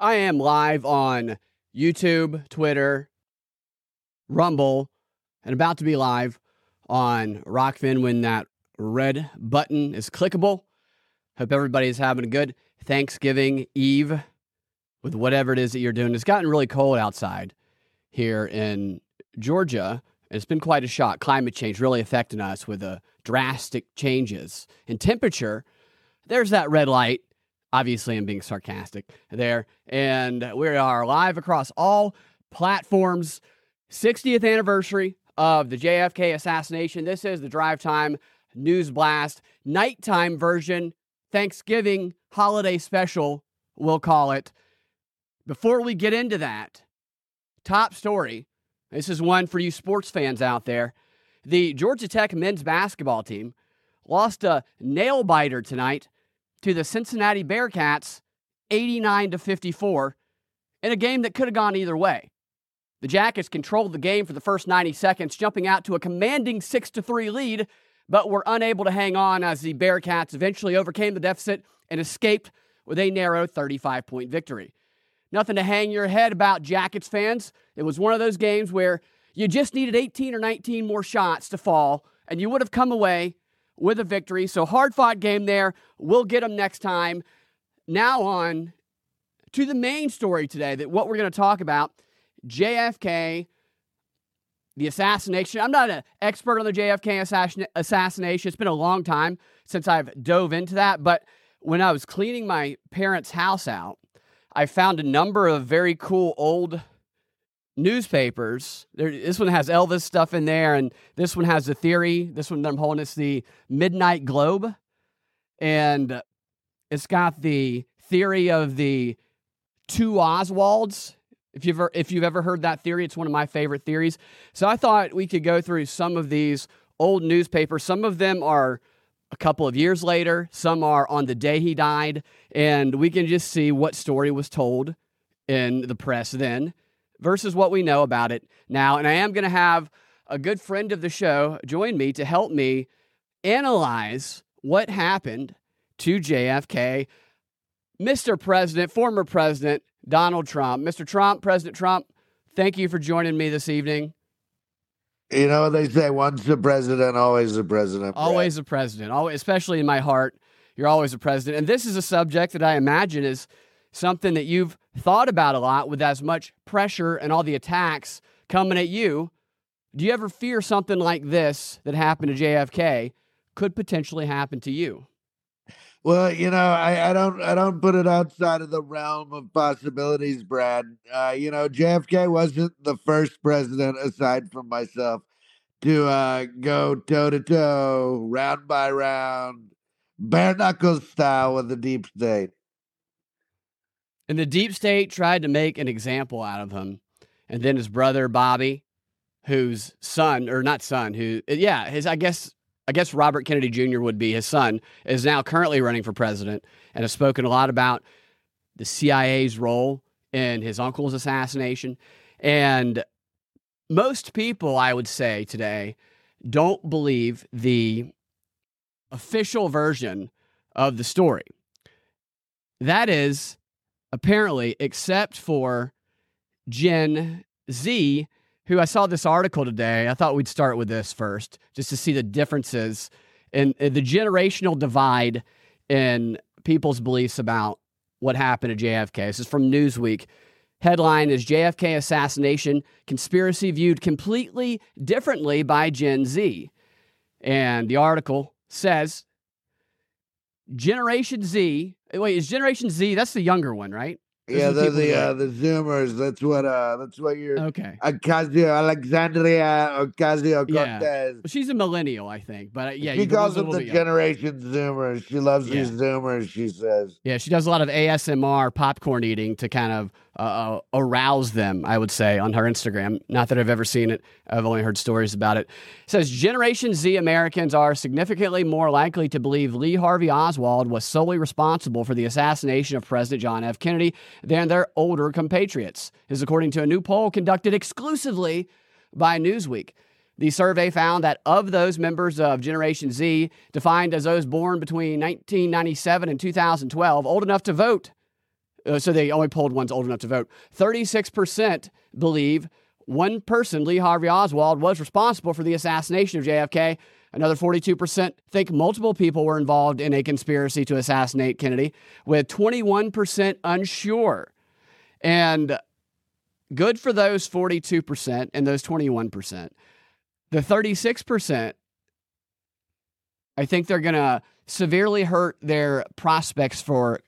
I am live on YouTube, Twitter, Rumble, and about to be live on Rokfin when that red button is clickable. Hope everybody is having a good Thanksgiving Eve with whatever it is that you're doing. It's gotten really cold outside here in Georgia. It's been quite a shock. Climate change really affecting us with the drastic changes in temperature. There's that red light. Obviously, I'm being sarcastic there. And we are live across all platforms. 60th anniversary of the JFK assassination. This is the drive time news blast, nighttime version, Thanksgiving holiday special, we'll call it. Before we get into that, top story this is one for you sports fans out there. The Georgia Tech men's basketball team lost a nail biter tonight to the Cincinnati Bearcats 89 to 54 in a game that could have gone either way. The Jackets controlled the game for the first 90 seconds, jumping out to a commanding 6 to 3 lead, but were unable to hang on as the Bearcats eventually overcame the deficit and escaped with a narrow 35 point victory. Nothing to hang your head about, Jackets fans. It was one of those games where you just needed 18 or 19 more shots to fall, and you would have come away with a victory. So, hard fought game there. We'll get them next time. Now, on to the main story today that what we're going to talk about JFK, the assassination. I'm not an expert on the JFK assassin- assassination. It's been a long time since I've dove into that. But when I was cleaning my parents' house out, I found a number of very cool old newspapers. There, this one has Elvis stuff in there, and this one has the theory. This one that I'm holding it's the Midnight Globe, and it's got the theory of the two Oswalds. If you've ever, if you've ever heard that theory, it's one of my favorite theories. So I thought we could go through some of these old newspapers. Some of them are a couple of years later, some are on the day he died, and we can just see what story was told in the press then versus what we know about it now. And I am going to have a good friend of the show join me to help me analyze what happened to JFK. Mr. President, former President Donald Trump. Mr. Trump, President Trump, thank you for joining me this evening. You know what they say: once a president, always a president. Always a president. Always, especially in my heart, you're always a president. And this is a subject that I imagine is something that you've thought about a lot with as much pressure and all the attacks coming at you. Do you ever fear something like this that happened to JFK could potentially happen to you? Well, you know, I, I don't I don't put it outside of the realm of possibilities, Brad. Uh, you know, JFK wasn't the first president aside from myself to uh, go toe to toe, round by round, bare knuckles style with the deep state. And the deep state tried to make an example out of him. And then his brother Bobby, whose son, or not son, who yeah, his I guess I guess Robert Kennedy Jr. would be his son, is now currently running for president and has spoken a lot about the CIA's role in his uncle's assassination. And most people, I would say today, don't believe the official version of the story. That is, apparently, except for Gen Z, who I saw this article today. I thought we'd start with this first, just to see the differences in the generational divide in people's beliefs about what happened to JFK. This is from Newsweek. Headline is JFK assassination conspiracy viewed completely differently by Gen Z. And the article says Generation Z. Wait, is Generation Z? That's the younger one, right? Those yeah, the they're people the uh, the Zoomers. That's what uh that's what you're okay. Ocasio Alexandria Ocasio Yeah. Cortez. Well, she's a millennial, I think. But uh, yeah, she you- calls them the generation Zoomers. She loves these Zoomers, she says. Yeah, she does a lot of ASMR popcorn eating to kind of uh, uh, arouse them, I would say, on her Instagram. Not that I've ever seen it, I've only heard stories about it. It says Generation Z Americans are significantly more likely to believe Lee Harvey Oswald was solely responsible for the assassination of President John F. Kennedy than their older compatriots, is according to a new poll conducted exclusively by Newsweek. The survey found that of those members of Generation Z, defined as those born between 1997 and 2012, old enough to vote, Uh, so they only polled ones old enough to vote. 36% believe one person, Lee Harvey Oswald, was responsible for the assassination of JFK. Another 42% think multiple people were involved in a conspiracy to assassinate Kennedy, with 21% unsure. And good for those 42% and those 21%. The 36%, I think they're going to severely hurt their prospects for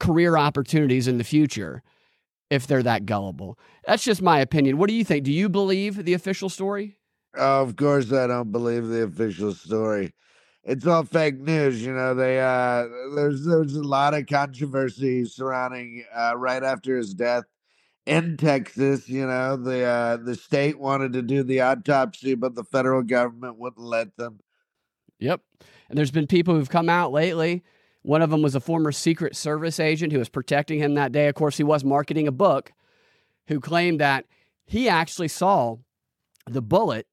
career opportunities in the future if they're that gullible. That's just my opinion. What do you think? Do you believe the official story? Oh, of course, I don't believe the official story. It's all fake news, you know. They uh, there's there's a lot of controversy surrounding uh, right after his death in Texas. You know, the uh, the state wanted to do the autopsy, but the federal government wouldn't let them. Yep. And there's been people who've come out lately. One of them was a former Secret Service agent who was protecting him that day. Of course, he was marketing a book, who claimed that he actually saw the bullet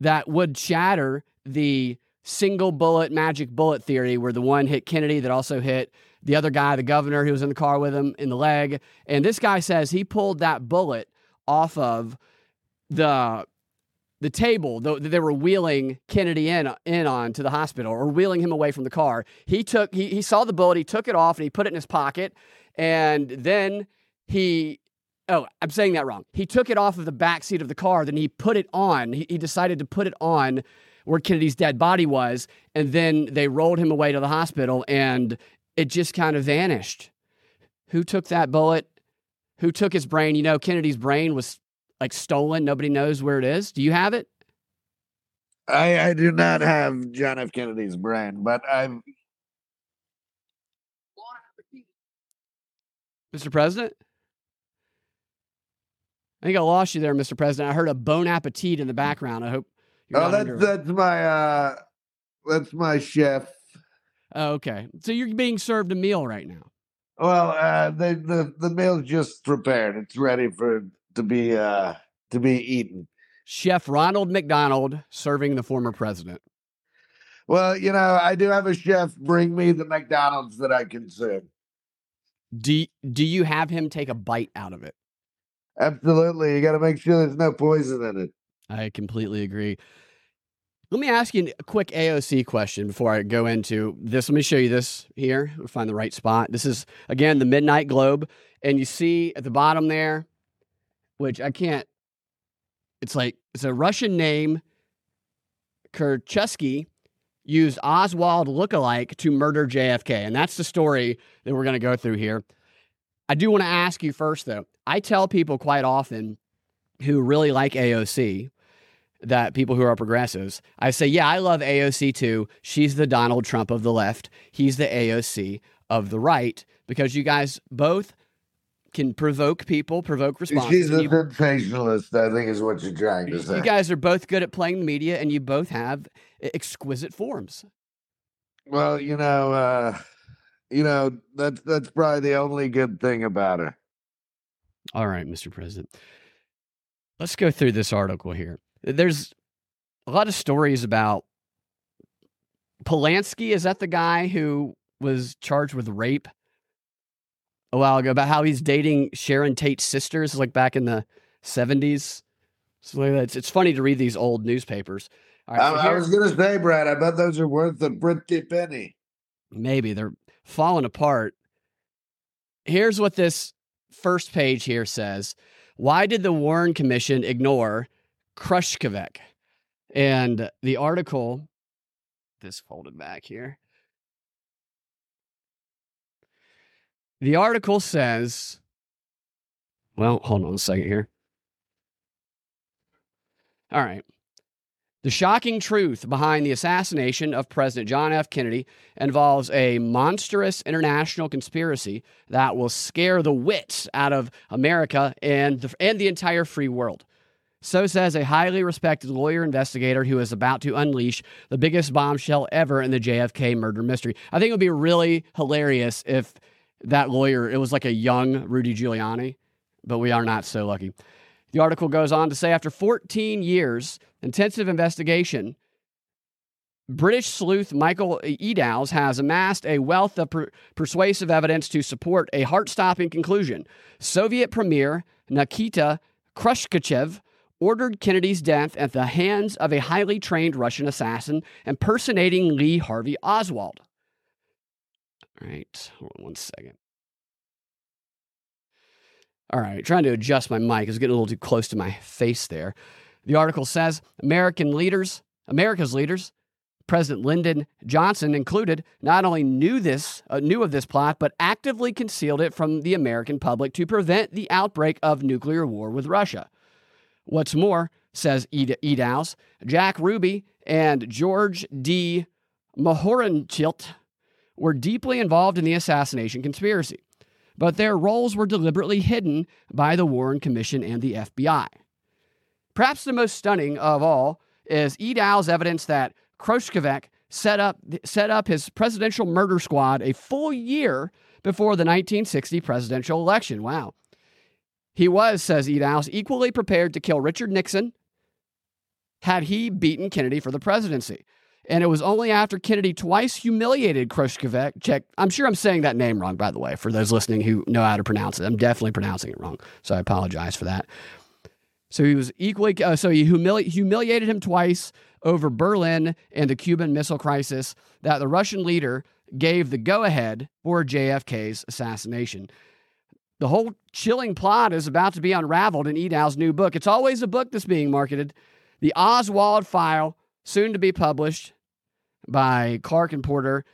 that would shatter the single bullet magic bullet theory, where the one hit Kennedy that also hit the other guy, the governor who was in the car with him, in the leg. And this guy says he pulled that bullet off of the the table that they were wheeling Kennedy in in on to the hospital or wheeling him away from the car. He took he, he saw the bullet, he took it off and he put it in his pocket, and then he oh I'm saying that wrong. He took it off of the back seat of the car, then he put it on. He, he decided to put it on where Kennedy's dead body was, and then they rolled him away to the hospital, and it just kind of vanished. Who took that bullet? Who took his brain? You know, Kennedy's brain was like stolen. Nobody knows where it is. Do you have it? I I do not have John F. Kennedy's brain, but I've Mr. President? I think I lost you there, Mr. President. I heard a bon appetit in the background. I hope you're oh that's under- that's my uh that's my chef. Oh, okay. So you're being served a meal right now. Well, uh, the the the meal's just prepared. It's ready for to be uh to be eaten. Chef Ronald McDonald serving the former president. Well, you know, I do have a chef bring me the McDonald's that I consume. Do do you have him take a bite out of it? Absolutely, you got to make sure there's no poison in it. I completely agree. Let me ask you a quick AOC question before I go into this. Let me show you this here. We'll find the right spot. This is again the Midnight Globe, and you see at the bottom there, which I can't. It's like it's a Russian name. Kerchesky used Oswald lookalike to murder JFK, and that's the story that we're going to go through here. I do want to ask you first, though. I tell people quite often who really like AOC that people who are progressives, I say, yeah, I love AOC too. She's the Donald Trump of the left. He's the AOC of the right because you guys both can provoke people, provoke responses. She's a sensationalist, I think, is what you're trying to say. you guys are both good at playing the media and you both have exquisite forms. well, you know, uh, you know that's that's probably the only good thing about her. All right, Mr. President. Let's go through this article here. There's a lot of stories about Polanski. Is that the guy who was charged with rape a while ago? About how he's dating Sharon Tate's sisters, like back in the 70s. So it's, it's funny to read these old newspapers. Right, I, so I here- was gonna say, Brad, I bet those are worth a pretty penny. maybe they're falling apart. Here's what this first page here says Why did the Warren Commission ignore Krushkovek? And the article, this folded back here. The article says, well, hold on a second here. All right. The shocking truth behind the assassination of President John F. Kennedy involves a monstrous international conspiracy that will scare the wits out of America and the, and the entire free world. So says a highly respected lawyer investigator who is about to unleash the biggest bombshell ever in the JFK murder mystery. I think it would be really hilarious if that lawyer, it was like a young Rudy Giuliani, but we are not so lucky. The article goes on to say after 14 years, intensive investigation, British sleuth Michael Eddowes has amassed a wealth of per- persuasive evidence to support a heart stopping conclusion. Soviet Premier Nikita Khrushchev ordered Kennedy's death at the hands of a highly trained Russian assassin impersonating Lee Harvey Oswald. All right, hold on one second. All right, trying to adjust my mic. It's getting a little too close to my face there. The article says American leaders, America's leaders, President Lyndon Johnson included, not only knew this, uh, knew of this plot, but actively concealed it from the American public to prevent the outbreak of nuclear war with Russia. What's more, says Eddowes, Jack Ruby and George D. Mohrenschildt were deeply involved in the assassination conspiracy, but their roles were deliberately hidden by the Warren Commission and the FBI. Perhaps the most stunning of all is Eddowes' evidence that Khrushchev set up, set up his presidential murder squad a full year before the 1960 presidential election. Wow. He was, says Eddowes, equally prepared to kill Richard Nixon had he beaten Kennedy for the presidency. And it was only after Kennedy twice humiliated Khrushchev. Check, I'm sure I'm saying that name wrong, by the way, for those listening who know how to pronounce it. I'm definitely pronouncing it wrong, so I apologize for that. So he was equally, uh, so he humili- humiliated him twice over Berlin and the Cuban Missile Crisis that the Russian leader gave the go ahead for JFK's assassination. The whole chilling plot is about to be unraveled in Eddowes' new book. It's always a book that's being marketed. The Oswald File, soon to be published by Clark and Porter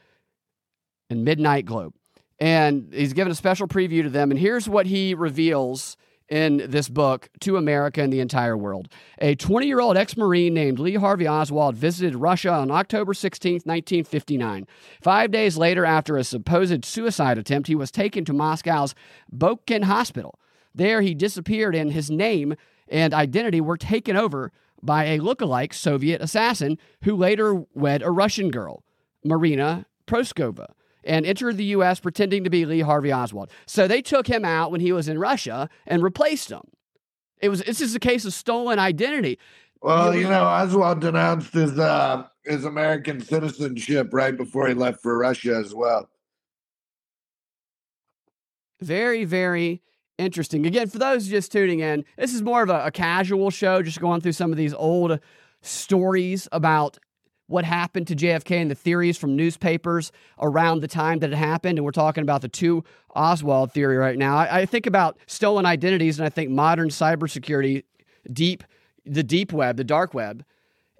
and Midnight Globe. And he's given a special preview to them. And here's what he reveals in this book to America and the entire world. A 20 year old ex Marine named Lee Harvey Oswald visited Russia on October 16, 1959. Five days later, after a supposed suicide attempt, he was taken to Moscow's Botkin Hospital. There, he disappeared, and his name and identity were taken over by a look-alike Soviet assassin who later wed a Russian girl, Marina Proskova and entered the U.S. pretending to be Lee Harvey Oswald. So they took him out when he was in Russia and replaced him. It was this is a case of stolen identity. Well, you know, Oswald denounced his uh, his American citizenship right before he left for Russia as well. Very, very interesting. Again, for those just tuning in, this is more of a, a casual show, just going through some of these old stories about what happened to JFK and the theories from newspapers around the time that it happened. And we're talking about the two Oswald theory right now. I, I think about stolen identities and I think modern cybersecurity, deep, the deep web, the dark web.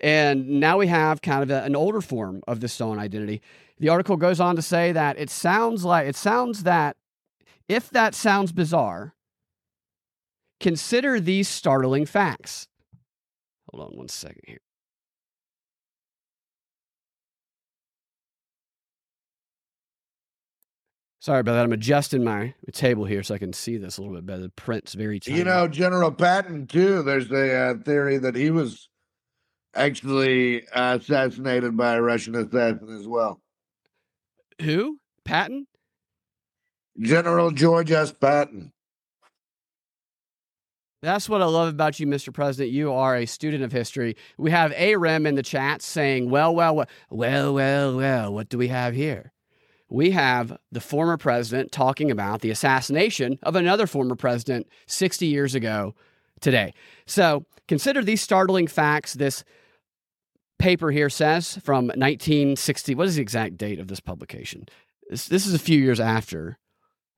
And now we have kind of a, an older form of the stolen identity. The article goes on to say that it sounds like it sounds that if that sounds bizarre, consider these startling facts. Hold on one second here. Sorry about that. I'm adjusting my table here so I can see this a little bit better. The print's very tiny. You know, General Patton, too, there's a uh, theory that he was actually uh, assassinated by a Russian assassin as well. Who? Patton? General George S. Patton. That's what I love about you, Mr. President. You are a student of history. We have A AREM in the chat saying, well, well, well, well, well, well, what do we have here? we have the former president talking about the assassination of another former president 60 years ago today. So consider these startling facts. This paper here says from 1960. What is the exact date of this publication? This, this is a few years after.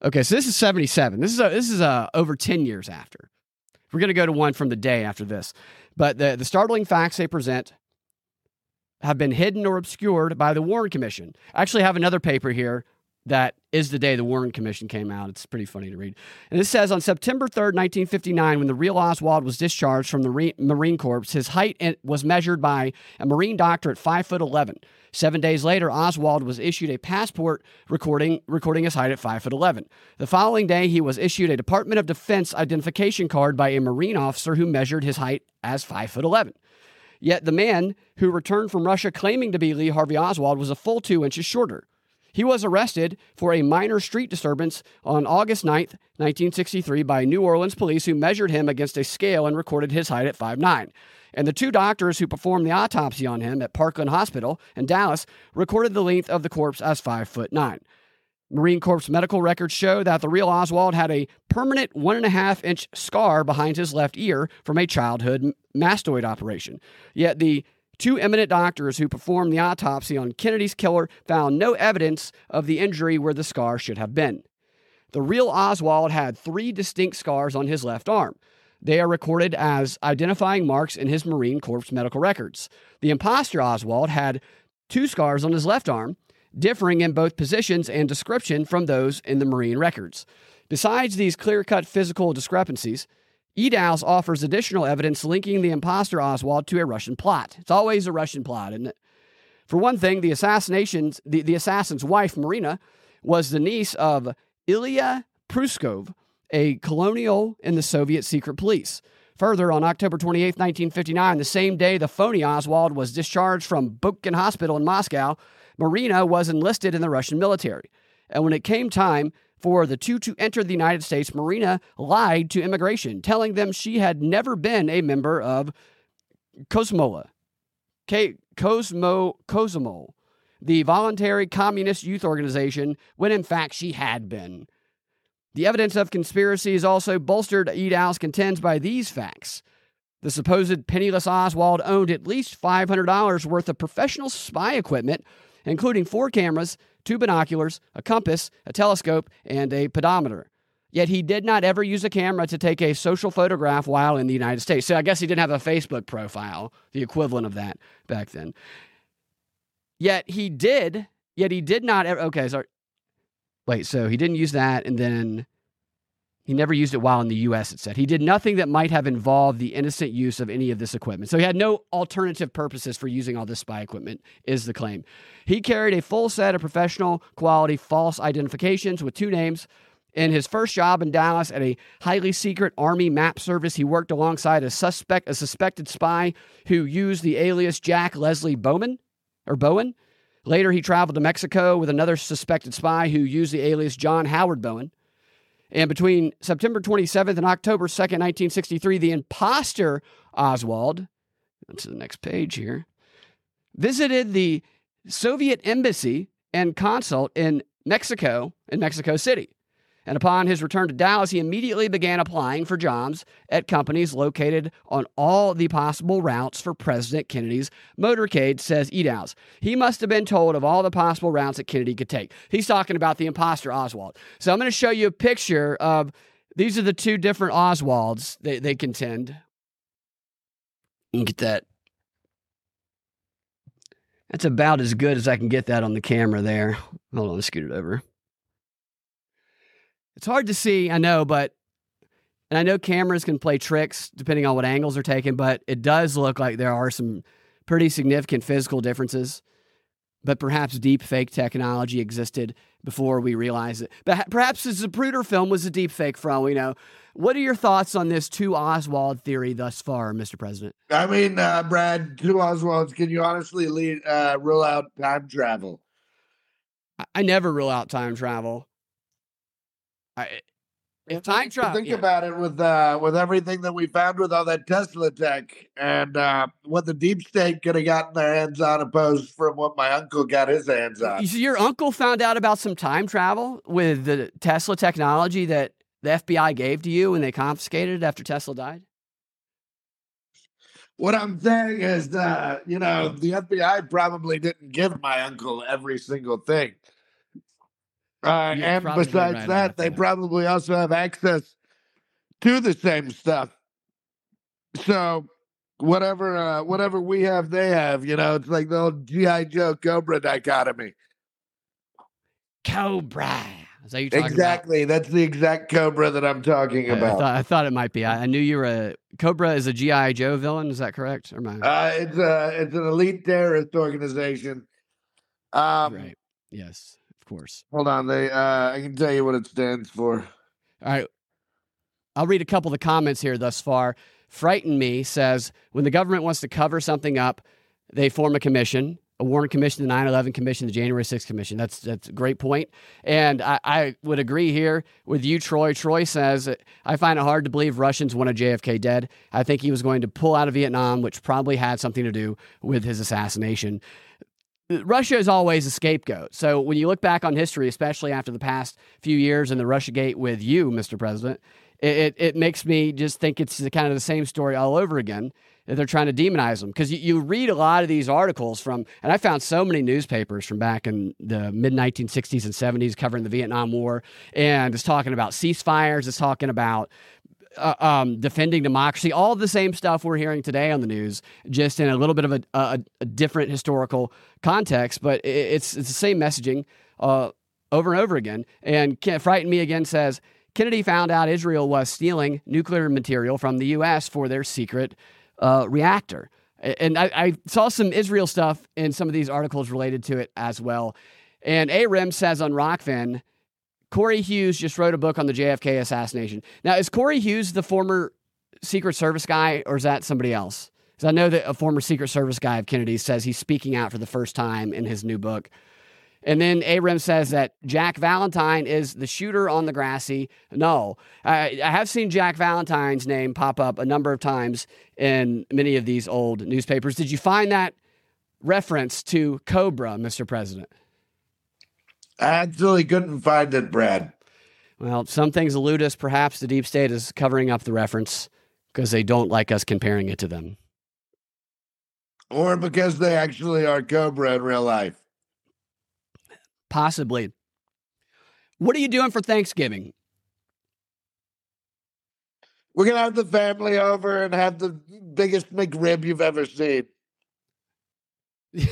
Okay, so this is 77. This is a, this is a, over 10 years after. We're going to go to one from the day after this. But the, the startling facts they present have been hidden or obscured by the Warren Commission. I actually have another paper here that is the day the Warren Commission came out. It's pretty funny to read. And this says on September 3rd, 1959, when the real Oswald was discharged from the Marine Corps, his height was measured by a Marine doctor at 5 foot 11. Seven days later, Oswald was issued a passport recording, recording his height at 5 foot 11. The following day, he was issued a Department of Defense identification card by a Marine officer who measured his height as 5 foot 11. Yet the man who returned from Russia claiming to be Lee Harvey Oswald was a full two inches shorter. He was arrested for a minor street disturbance on August 9th, 1963, by New Orleans police who measured him against a scale and recorded his height at 5'9. And the two doctors who performed the autopsy on him at Parkland Hospital in Dallas recorded the length of the corpse as 5'9. Marine Corps medical records show that the real Oswald had a permanent one and a half inch scar behind his left ear from a childhood mastoid operation. Yet the Two eminent doctors who performed the autopsy on Kennedy's killer found no evidence of the injury where the scar should have been. The real Oswald had three distinct scars on his left arm. They are recorded as identifying marks in his Marine Corps medical records. The impostor Oswald had two scars on his left arm, differing in both positions and description from those in the Marine records. Besides these clear cut physical discrepancies, Eddowes offers additional evidence linking the impostor Oswald to a Russian plot. It's always a Russian plot, isn't it? For one thing, the assassinations, the, the assassin's wife, Marina, was the niece of Ilya Pruskov, a colonial in the Soviet secret police. Further, on October 28, 1959, the same day the phony Oswald was discharged from Botkin Hospital in Moscow, Marina was enlisted in the Russian military. And when it came time for the two to enter the United States, Marina lied to immigration, telling them she had never been a member of Kosmola, K- Cosmo, Cosmo, the voluntary communist youth organization, when in fact she had been. The evidence of conspiracy is also bolstered, Eddowes contends, by these facts. The supposed penniless Oswald owned at least $500 worth of professional spy equipment, including four cameras, two binoculars, a compass, a telescope, and a pedometer. Yet he did not ever use a camera to take a social photograph while in the United States. So I guess he didn't have a Facebook profile, the equivalent of that back then. Yet he did, yet he did not ever. Okay, sorry. Wait, so he didn't use that, and then he never used it while in the U.S., it said. He did nothing that might have involved the innocent use of any of this equipment. So he had no alternative purposes for using all this spy equipment, is the claim. He carried a full set of professional quality false identifications with two names. In his first job in Dallas at a highly secret Army map service, he worked alongside a suspect, a suspected spy who used the alias Jack Leslie Bowman or Bowen. Later, he traveled to Mexico with another suspected spy who used the alias John Howard Bowen. And between September 27th and October 2nd, 1963, the imposter Oswald, to the next page here, visited the Soviet embassy and consulate in Mexico, in Mexico City. And upon his return to Dallas, he immediately began applying for jobs at companies located on all the possible routes for President Kennedy's motorcade, says Eddowes. He must have been told of all the possible routes that Kennedy could take. He's talking about the imposter Oswald. So I'm going to show you a picture of these are the two different Oswalds they, they contend. Get that. That's about as good as I can get that on the camera there. Hold on, scoot it over. It's hard to see, I know, but and I know cameras can play tricks depending on what angles are taken, but it does look like there are some pretty significant physical differences. But perhaps deep fake technology existed before we realized it. But perhaps the Zapruder film was a deep fake from, we know. What are your thoughts on this two Oswald theory thus far, Mr. President? I mean, uh, Brad, two Oswalds. Can you honestly lead, uh, rule out time travel? I never rule out time travel. I, if time travel, think yeah. about it with uh, with everything that we found with all that Tesla tech and uh, what the deep state could have gotten their hands on, opposed from what my uncle got his hands on. See, your uncle found out about some time travel with the Tesla technology that the FBI gave to you when they confiscated it after Tesla died. What I'm saying is, uh, you know, the FBI probably didn't give my uncle every single thing. Uh, You're and besides right that, they that. probably also have access to the same stuff. So whatever uh, whatever we have, they have. You know, it's like the old GI Joe Cobra dichotomy. Cobra. Is that you talking Exactly. That's the exact Cobra that I'm talking about? I, about. thought, I thought it might be. I, I knew you were a Cobra is a GI Joe villain. Is that correct? Or am I Uh, it's a it's an elite terrorist organization. Um, right? Yes, course. Hold on, they. Uh, I can tell you what it stands for. All right. I'll read a couple of the comments here thus far. Frighten Me says when the government wants to cover something up, they form a commission. A Warren Commission, the 9 11 Commission, the January 6th Commission. That's, that's a great point. And I, I would agree here with you, Troy. Troy says, I find it hard to believe Russians wanted JFK dead. I think he was going to pull out of Vietnam, which probably had something to do with his assassination. Russia is always a scapegoat. So when you look back on history, especially after the past few years in the Russia Gate with you, Mr. President, it, it, it makes me just think it's kind of the same story all over again that they're trying to demonize them because you, you, read a lot of these articles from and i found so many newspapers from back in the mid 1960s and 70s covering the vietnam war and it's talking about ceasefires it's talking about uh, um, defending democracy all the same stuff we're hearing today on the news just in a little bit of a, a, a different historical context but it's, it's the same messaging uh, over and over again and Can't frighten me again says Kennedy found out Israel was stealing nuclear material from the U.S. for their secret uh, reactor. And I, I, saw some Israel stuff in some of these articles related to it as well. And ARIM says on Rokfin, Corey Hughes just wrote a book on the JFK assassination. Now, is Corey Hughes the former Secret Service guy, or is that somebody else? Because I know that a former Secret Service guy of Kennedy says he's speaking out for the first time in his new book. And then Abram says that Jack Valentine is the shooter on the grassy No, I, I have seen Jack Valentine's name pop up a number of times in many of these old newspapers. Did you find that reference to Cobra, Mr. President? I actually couldn't find it, Brad. Well, some things elude us. Perhaps the deep state is covering up the reference because they don't like us comparing it to them. Or because they actually are Cobra in real life. Possibly. What are you doing for Thanksgiving? We're gonna have the family over and have the biggest McRib you've ever seen.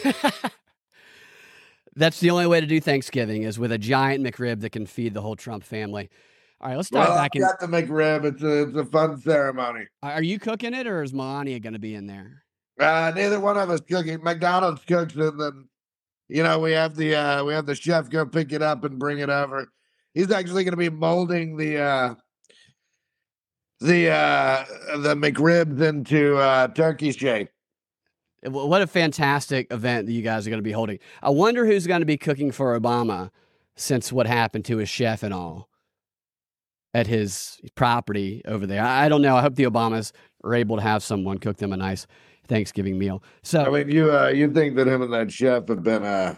That's the only way to do Thanksgiving is with a giant McRib that can feed the whole Trump family. All right, let's dive well, back in. Got the McRib. It's a it's a fun ceremony. Are you cooking it, or is Melania going to be in there? Uh, neither one of us cooking. McDonald's cooks, and then you know, we have the uh, we have the chef go pick it up and bring it over. He's actually going to be molding the uh, the uh, the McRibs into uh, turkey shape. What a fantastic event that you guys are going to be holding. I wonder who's going to be cooking for Obama since what happened to his chef and all at his property over there. I don't know. I hope the Obamas are able to have someone cook them a nice Thanksgiving meal. So I mean, you uh, you think that him and that chef have been uh...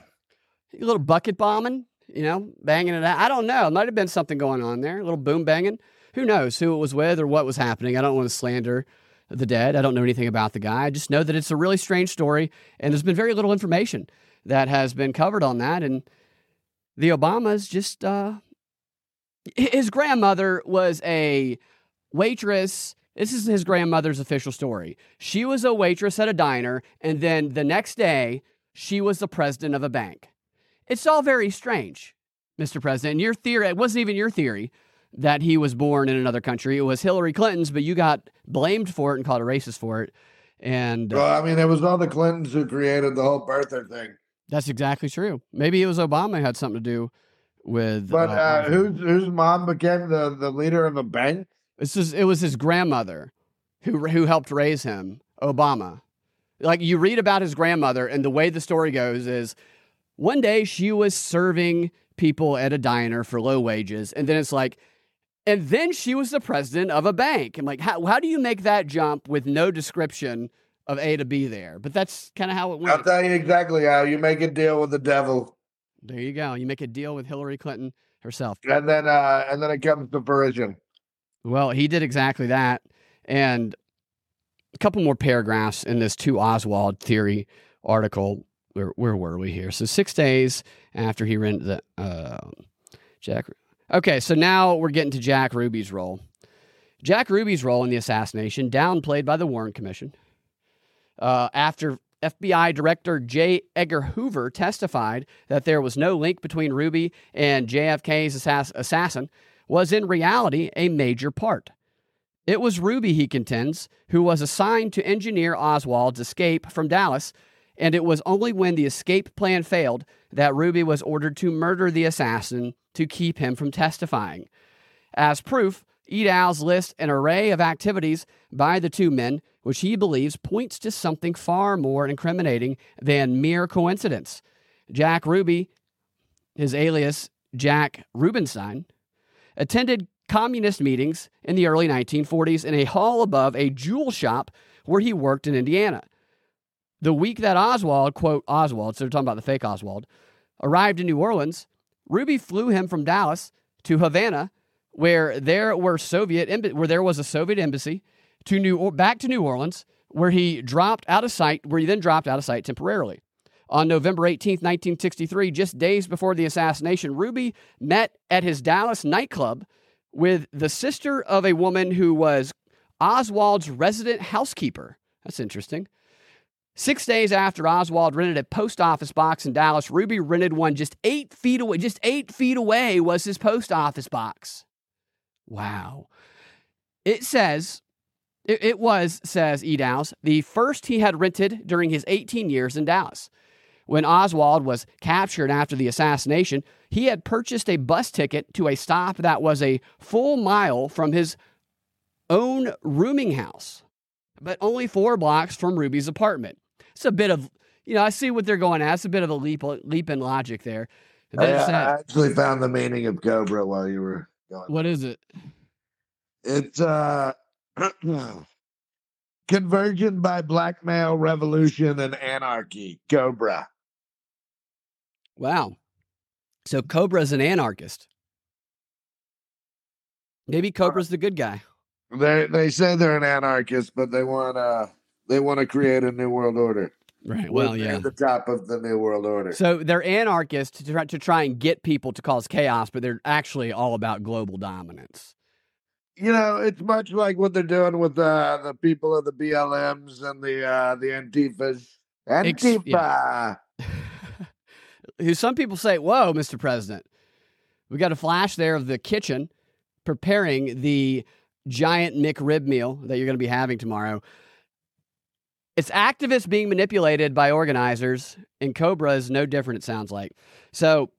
a little bucket bombing, you know, banging it out. I don't know. It might have been something going on there, a little boom banging. Who knows who it was with or what was happening? I don't want to slander the dead. I don't know anything about the guy. I just know that it's a really strange story, and there's been very little information that has been covered on that. And the Obamas just uh, his grandmother was a waitress this is his grandmother's official story. She was a waitress at a diner, and then the next day, she was the president of a bank. It's all very strange, Mr. President. Your theory, it wasn't even your theory that he was born in another country. It was Hillary Clinton's, but you got blamed for it and called a racist for it. And uh, well, I mean, it was all the Clintons who created the whole birther thing. That's exactly true. Maybe it was Obama had something to do with. But uh, uh, whose whose mom became the the leader of a bank? This is it was his grandmother who who helped raise him, Obama. Like you read about his grandmother, and the way the story goes is one day she was serving people at a diner for low wages, and then it's like, and then she was the president of a bank. I'm like, how how do you make that jump with no description of A to B there? But that's kind of how it went. I'll tell you exactly how you make a deal with the devil. There you go. You make a deal with Hillary Clinton herself, and then uh, and then it comes to fruition. Well, he did exactly that. And a couple more paragraphs in this to Oswald theory article. Where, where were we here? So six days after he rented the uh, Jack. Okay, so now we're getting to Jack Ruby's role. Jack Ruby's role in the assassination, downplayed by the Warren Commission. Uh, after FBI Director J. Edgar Hoover testified that there was no link between Ruby and JFK's assass- assassin, was in reality a major part. It was Ruby, he contends, who was assigned to engineer Oswald's escape from Dallas, and it was only when the escape plan failed that Ruby was ordered to murder the assassin to keep him from testifying. As proof, Eddowes lists an array of activities by the two men, which he believes points to something far more incriminating than mere coincidence. Jack Ruby, his alias Jack Rubenstein, attended communist meetings in the early 1940s in a hall above a jewel shop where he worked in Indiana. The week that Oswald, quote Oswald, so they're talking about the fake Oswald, arrived in New Orleans, Ruby flew him from Dallas to Havana, where there were Soviet where there was a Soviet embassy, to New back to New Orleans, where he dropped out of sight, where he then dropped out of sight temporarily. On November 18, 1963, just days before the assassination, Ruby met at his Dallas nightclub with the sister of a woman who was Oswald's resident housekeeper. That's interesting. Six days after Oswald rented a post office box in Dallas, Ruby rented one just eight feet away. Just eight feet away was his post office box. Wow. It says, it, it was, says Eddowes, the first he had rented during his 18 years in Dallas. When Oswald was captured after the assassination, he had purchased a bus ticket to a stop that was a full mile from his own rooming house, but only four blocks from Ruby's apartment it's a bit of you know I see what they're going at. It's a bit of a leap leap in logic there. I, I, actually found the meaning of Cobra while you were going. What is it? It's uh conversion by blackmail, revolution, and anarchy. Cobra. Wow. So Cobra's an anarchist. Maybe Cobra's the good guy. They they say they're an anarchist, but they want uh they want to create a new world order. Right. Well, yeah. At the top of the new world order. So they're anarchists to try, to try and get people to cause chaos, but they're actually all about global dominance. You know, it's much like what they're doing with uh, the people of the BLMs and the uh, the Antifas. Antifa. yeah. Who some people say, "Whoa, Mr. President, we got a flash there of the kitchen preparing the giant McRib meal that you're going to be having tomorrow." It's activists being manipulated by organizers, and Cobra is no different, it sounds like. So,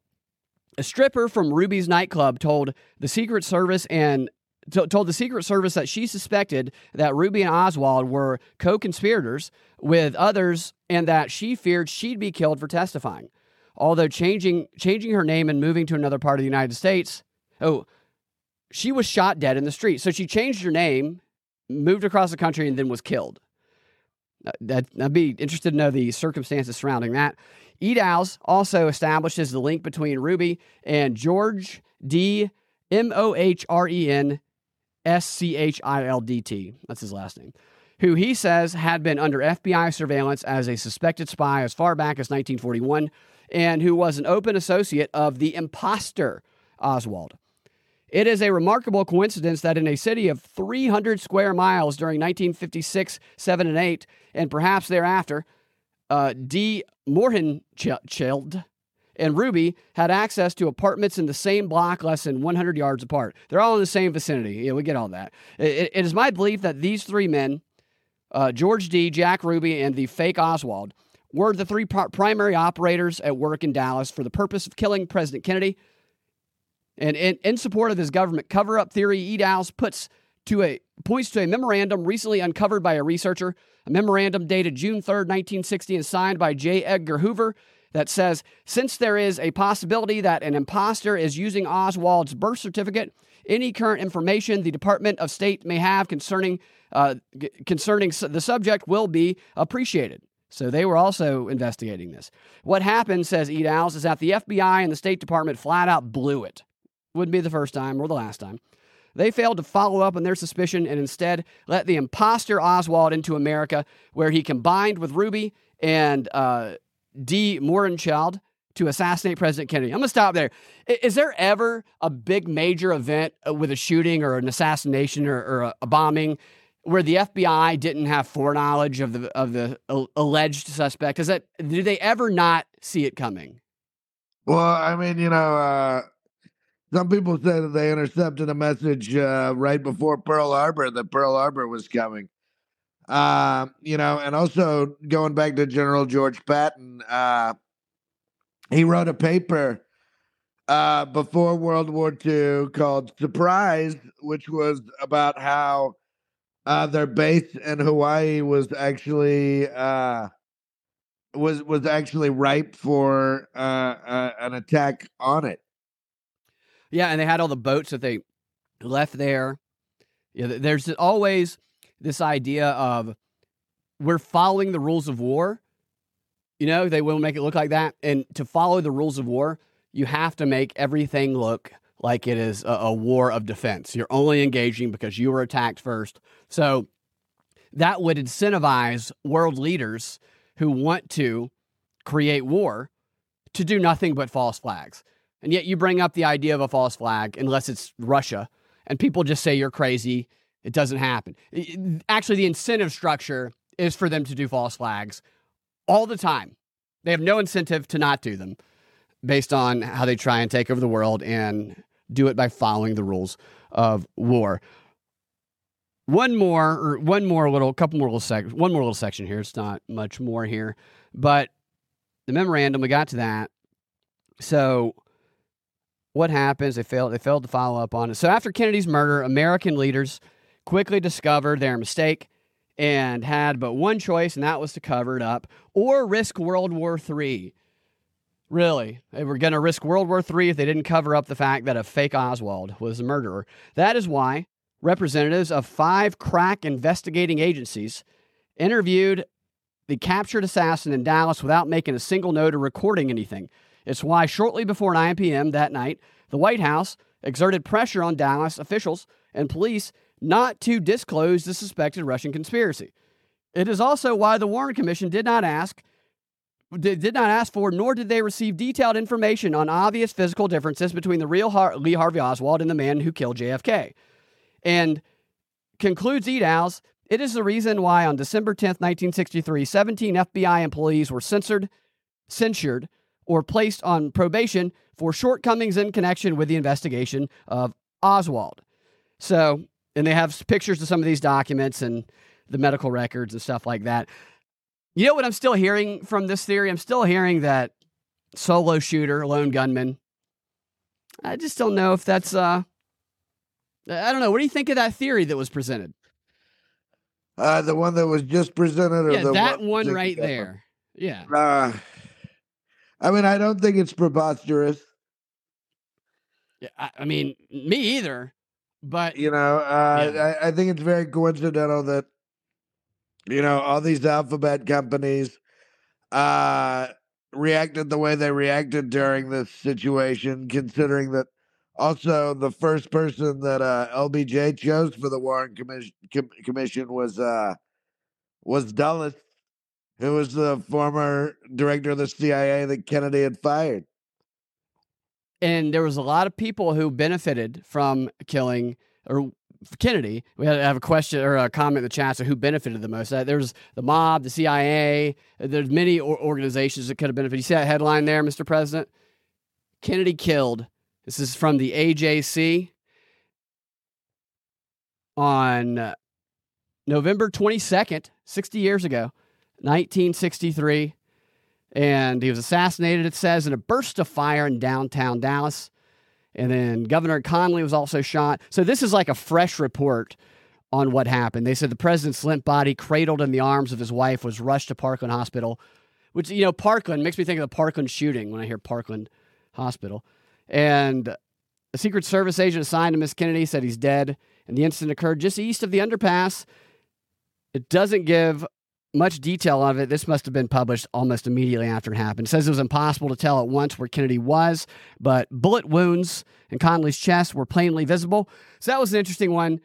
a stripper from Ruby's nightclub told the Secret Service and told the Secret Service that she suspected that Ruby and Oswald were co-conspirators with others, and that she feared she'd be killed for testifying. Although changing changing her name and moving to another part of the United States, oh, she was shot dead in the street. So she changed her name, moved across the country, and then was killed. Uh, that, I'd be interested to know the circumstances surrounding that. Eddowes also establishes the link between Ruby and George D. M O H R E N S C H I L D T. That's his last name. Who he says had been under FBI surveillance as a suspected spy as far back as 1941 and who was an open associate of the imposter Oswald. It is a remarkable coincidence that in a city of 300 square miles during 1956, 7, and 8, and perhaps thereafter, uh, D. Mohrenschildt and Ruby had access to apartments in the same block less than 100 yards apart. They're all in the same vicinity. Yeah, we get all that. it, it is my belief that these three men, uh, George D., Jack Ruby, and the fake Oswald, were the three primary operators at work in Dallas for the purpose of killing President Kennedy and in, support of his government cover up theory, Eddowes puts to a points to a memorandum recently uncovered by a researcher, a memorandum dated June 3rd, 1960, and signed by J. Edgar Hoover that says since there is a possibility that an impostor is using Oswald's birth certificate, any current information the Department of State may have concerning uh, g- concerning the subject will be appreciated. So they were also investigating this. What happened, says Eddowes, is that the FBI and the State Department flat out blew it. Wouldn't be the first time or the last time. They failed to follow up on their suspicion and instead let the imposter Oswald into America, where he combined with Ruby and uh, D. Mohrenschildt to assassinate President Kennedy. I'm going to stop there. Is there ever a big major event uh, with a shooting or an assassination or, or a, bombing where the FBI didn't have foreknowledge of the of the alleged suspect? Is that do they ever not see it coming? Well, I mean, you know, uh, some people say that they intercepted a message uh, right before Pearl Harbor that Pearl Harbor was coming. Uh, you know, and also going back to General George Patton, uh, he wrote a paper uh, before World War II called Surprise, which was about how uh, their base in Hawaii was actually uh, was was actually ripe for an attack on it. Yeah, and they had all the boats that they left there. Yeah, there's always this idea of we're following the rules of war. You know, they will make it look like that. And to follow the rules of war, you have to make everything look like it is a, a war of defense. You're only engaging because you were attacked first. So that would incentivize world leaders who want to create war to do nothing but false flags. And yet you bring up the idea of a false flag, unless it's Russia, and people just say you're crazy. It doesn't happen. Actually, the incentive structure is for them to do false flags all the time. They have no incentive to not do them based on how they try and take over the world and do it by following the rules of war. One more, or one more little, couple more little sec, one more little section here. It's not much more here, but the memorandum we got to that. So, what happens? They failed. They failed to follow up on it. So after Kennedy's murder, American leaders quickly discovered their mistake and had but one choice, and that was to cover it up or risk World War III. Really, they were going to risk World War III if they didn't cover up the fact that a fake Oswald was the murderer. That is why representatives of five crack investigating agencies interviewed the captured assassin in Dallas without making a single note or recording anything. It's why shortly before 9 p.m. that night, the White House exerted pressure on Dallas officials and police not to disclose the suspected Russian conspiracy. It is also why the Warren Commission did not ask did not ask for, nor did they receive detailed information on obvious physical differences between the real Har- Lee Harvey Oswald and the man who killed JFK. And concludes Eddowes, it is the reason why on December 10th, 1963, 17 FBI employees were censored, censured, or placed on probation for shortcomings in connection with the investigation of Oswald. So, and they have pictures of some of these documents and the medical records and stuff like that. You know what I'm still hearing from this theory? I'm still hearing that solo shooter, lone gunman. I just don't know if that's uh I don't know. What do you think of that theory that was presented? Uh the one that was just presented or yeah, the that one, one right there. Yeah. Uh I mean, I don't think it's preposterous. Yeah, I, I mean, me either. But You know, uh Yeah. I, I think it's very coincidental that you know, all these alphabet companies uh reacted the way they reacted during this situation, considering that also the first person that uh LBJ chose for the Warren Commission com- Commission was uh was Dulles, who was the former director of the CIA that Kennedy had fired. and there was a lot of people who benefited from killing or Kennedy. We had to have a question or a comment in the chat. So who benefited the most? Uh, there was the mob, the CIA. There's many organizations that could have benefited. You see that headline there, Mr. President? Kennedy killed. This is from the AJC on November 22nd, 60 years ago, 1963. And he was assassinated, it says, in a burst of fire in downtown Dallas. And then Governor Connally was also shot. So this is like a fresh report on what happened. They said the president's limp body, cradled in the arms of his wife, was rushed to Parkland Hospital, which, you know, Parkland makes me think of the Parkland shooting when I hear Parkland Hospital. And a Secret Service agent assigned to Miss Kennedy said he's dead. And the incident occurred just east of the underpass. It doesn't give much detail of it. This must have been published almost immediately after it happened. It says it was impossible to tell at once where Kennedy was, but bullet wounds in Connally's chest were plainly visible. So that was an interesting one,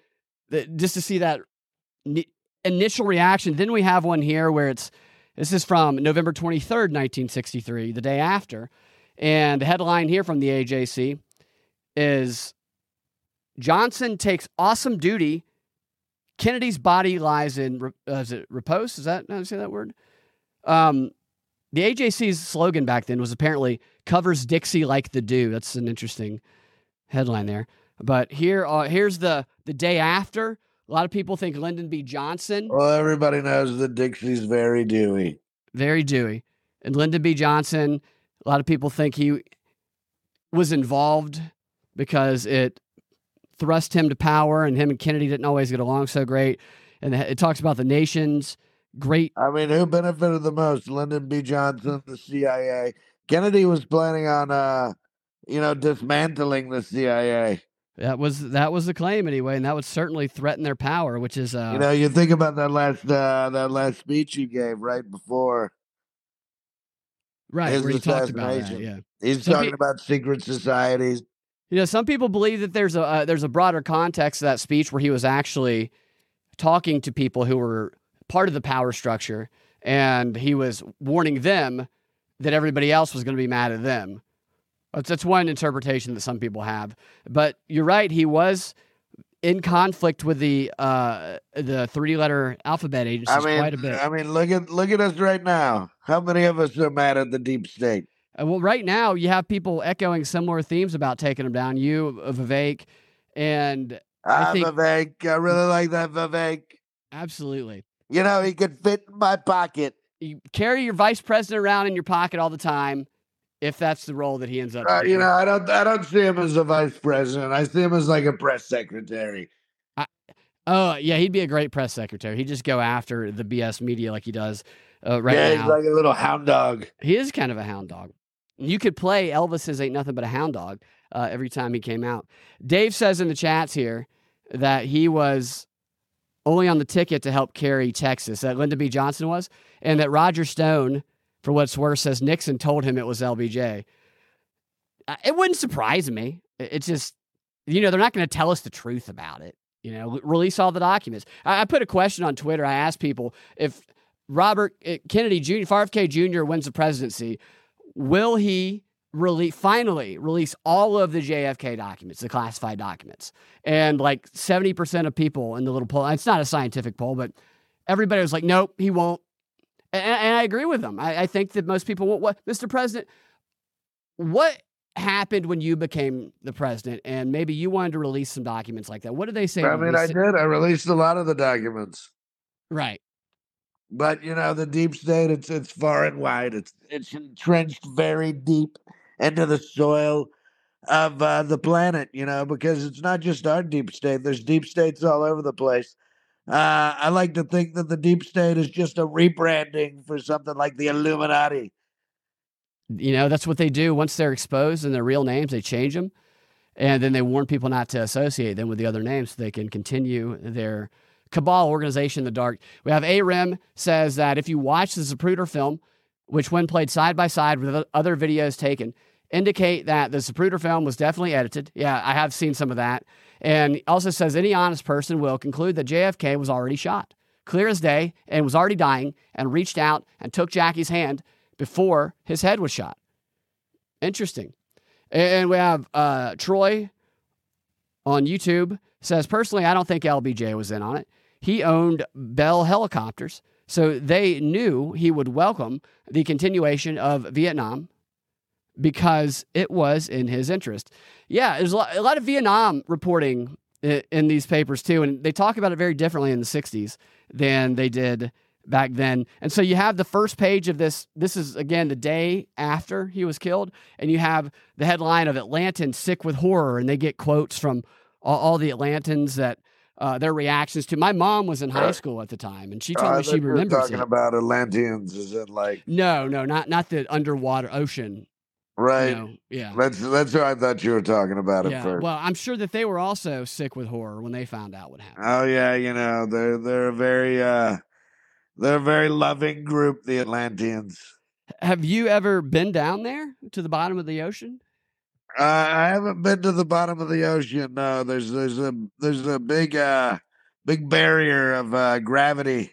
that, just to see that ni- initial reaction. Then we have one here where it's this is from November 23rd, 1963, the day after. And the headline here from the AJC is Johnson takes awesome duty Kennedy's body lies in uh, is it repose? Is that how you say that word? Um, the AJC's slogan back then was apparently "covers Dixie like the dew." That's an interesting headline there. But here, uh, here's the the day after. A lot of people think Lyndon B. Johnson, Well, everybody knows that Dixie's very dewy. very dewy, and Lyndon B. Johnson. A lot of people think he was involved because it thrust him to power, and him and Kennedy didn't always get along so great. and it talks about the nation's great. I mean, who benefited the most? Lyndon B. Johnson, the CIA. Kennedy was planning on, uh, you know, dismantling the CIA. That was that was the claim anyway, and that would certainly threaten their power, which is uh, You know, you think about that last uh, that last speech he gave right before right his where he talked about that. Yeah, he's Some talking peo- about secret societies. You know, some people believe that there's a uh, there's a broader context to that speech where he was actually talking to people who were part of the power structure, and he was warning them that everybody else was going to be mad at them. That's, that's one interpretation that some people have. But you're right, he was in conflict with the uh, the three letter alphabet agencies I mean, quite a bit. I mean, look at look at us right now. How many of us are mad at the deep state? Uh, well, right now you have people echoing similar themes about taking them down. You, uh, Vivek, and I Ah, think- Vivek, I really like that Vivek. absolutely. You know, he could fit in my pocket. You carry your vice president around in your pocket all the time, if that's the role that he ends up. Uh, you know, I don't I don't see him as a vice president. I see him as like a press secretary. Oh yeah, he'd be a great press secretary. He'd just go after the BS media like he does uh, right yeah, now. he's like a little hound dog. he is kind of a hound dog. You could play Elvis's "Ain't Nothing But a Hound Dog" uh, every time he came out. Dave says in the chats here that he was only on the ticket to help carry Texas. That Lyndon B. Johnson was, and that Roger Stone, for what's worse, says Nixon told him it was LBJ. Uh, It wouldn't surprise me. It's just, you know, they're not going to tell us the truth about it. You know, release all the documents. I, I put a question on Twitter. I asked people if Robert uh, Kennedy Jr., if RFK Jr. wins the presidency, will he release finally release all of the JFK documents, the classified documents? And like 70% of people in the little poll, it's not a scientific poll, but everybody was like, nope, he won't. And, and I agree with them. I, I think that most people won't. What, Mr. President, what happened when you became the president and maybe you wanted to release some documents like that? What did they say? I mean, I did. I released a lot of the documents. Right. But you know, the deep state, it's it's far and wide. It's it's entrenched very deep into the soil of uh, the planet. You know, because it's not just our deep state. There's deep states all over the place. Uh, I like to think that the deep state is just a rebranding for something like the Illuminati. You know, that's what they do. Once they're exposed and their real names, they change them. And then they warn people not to associate them with the other names so they can continue their cabal organization in the dark. We have ARIM says that if you watch the Zapruder film, which when played side by side with other videos taken, indicate that the Zapruder film was definitely edited. Yeah, I have seen some of that. And also says any honest person will conclude that JFK was already shot, clear as day, and was already dying, and reached out and took Jackie's hand before his head was shot. Interesting. And we have uh, Troy on YouTube says, personally, I don't think LBJ was in on it. He owned Bell helicopters, so they knew he would welcome the continuation of Vietnam because it was in his interest. Yeah, there's a lot, a lot of Vietnam reporting in these papers too, and they talk about it very differently in the 60s than they did back then. And so you have the first page of this. This is again the day after he was killed, and you have the headline of Atlantans sick with horror, and they get quotes from all, all the Atlantans that uh, their reactions to. My mom was in high school at the time, and she told Uh, me she remembers talking it. about Atlanteans. Is it like no, no, not not the underwater ocean. right? You know, yeah. That's that's what I thought you were talking about at first. well, I'm sure that they were also sick with horror when they found out what happened. Oh yeah, you know they're they're a very uh they're a very loving group, the Atlanteans. Have you ever been down there to the bottom of the ocean? Uh, I haven't been to the bottom of the ocean. No, there's there's a there's a big uh big barrier of uh, gravity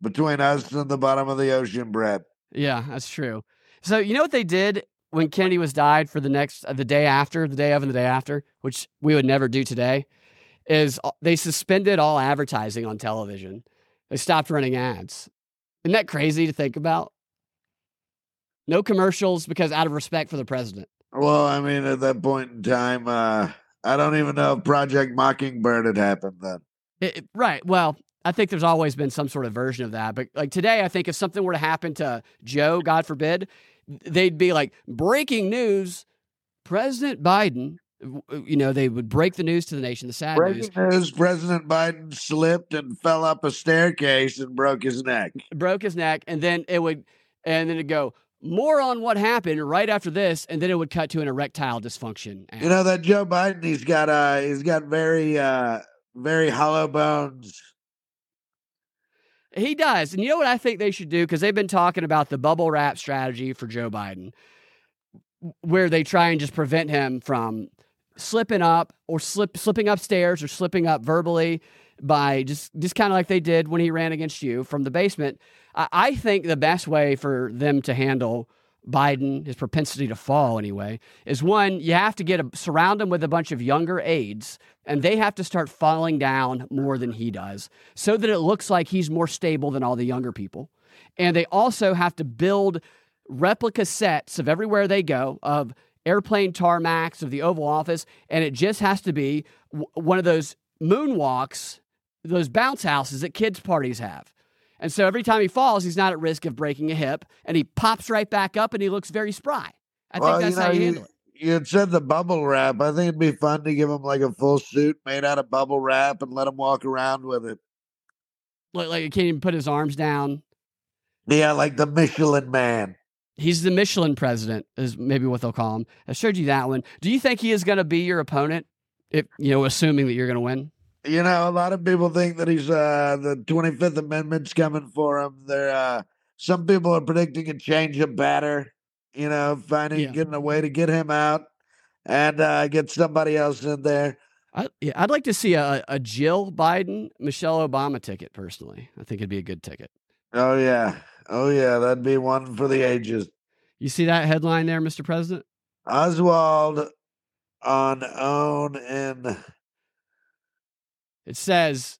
between us and the bottom of the ocean, Brett. Yeah, that's true. So you know what they did when Kennedy was died for the next uh, the day after, the day of, and the day after, which we would never do today, is uh, they suspended all advertising on television. They stopped running ads. Isn't that crazy to think about? No commercials because out of respect for the president. Well, I mean, at that point in time, uh, I don't even know if Project Mockingbird had happened then. It- it- right. Well, I think there's always been some sort of version of that. But like today, I think if something were to happen to Joe, God forbid, they'd be like, breaking news President Biden You know, they would break the news to the nation, the sad Breaking news. news: President Biden slipped and fell up a staircase and broke his neck. broke his neck, and then it would, and then it'd go more on what happened right after this, and then it would cut to an erectile dysfunction. ad. You know that Joe Biden, he's got uh he's got very uh very hollow bones. he does, and you know what I think they should do because they've been talking about the bubble wrap strategy for Joe Biden, where they try and just prevent him from slipping up or slip slipping upstairs or slipping up verbally by just just kind of like they did when he ran against you from the basement. I, think the best way for them to handle Biden, his propensity to fall anyway, is one, you have to get a, surround him with a bunch of younger aides, and they have to start falling down more than he does, so that it looks like he's more stable than all the younger people. And they also have to build replica sets of everywhere they go of airplane tarmacs of the Oval Office, and it just has to be w- one of those moonwalks, those bounce houses that kids' parties have. And so every time he falls, he's not at risk of breaking a hip, and he pops right back up, and he looks very spry. I Well, think you that's how know, you you- handle it. You had said the bubble wrap. I think it'd be fun to give him like a full suit made out of bubble wrap and let him walk around with it. Like, like he can't even put his arms down. Yeah, like the Michelin Man. He's the Michelin president, is maybe what they'll call him. I showed you that one. Do you think he is going to be your opponent? If you know, assuming that you're going to win. You know, a lot of people think that he's uh the 25th Amendment's coming for him. There uh some people are predicting a change of batter, you know, finding Yeah. getting a way to get him out and uh get somebody else in there. I, yeah, I'd like to see a, a Jill Biden, Michelle Obama ticket personally. I think it'd be a good ticket. Oh yeah. Oh yeah, that'd be one for the ages. You see that headline there, Mr. President? Oswald on own in It says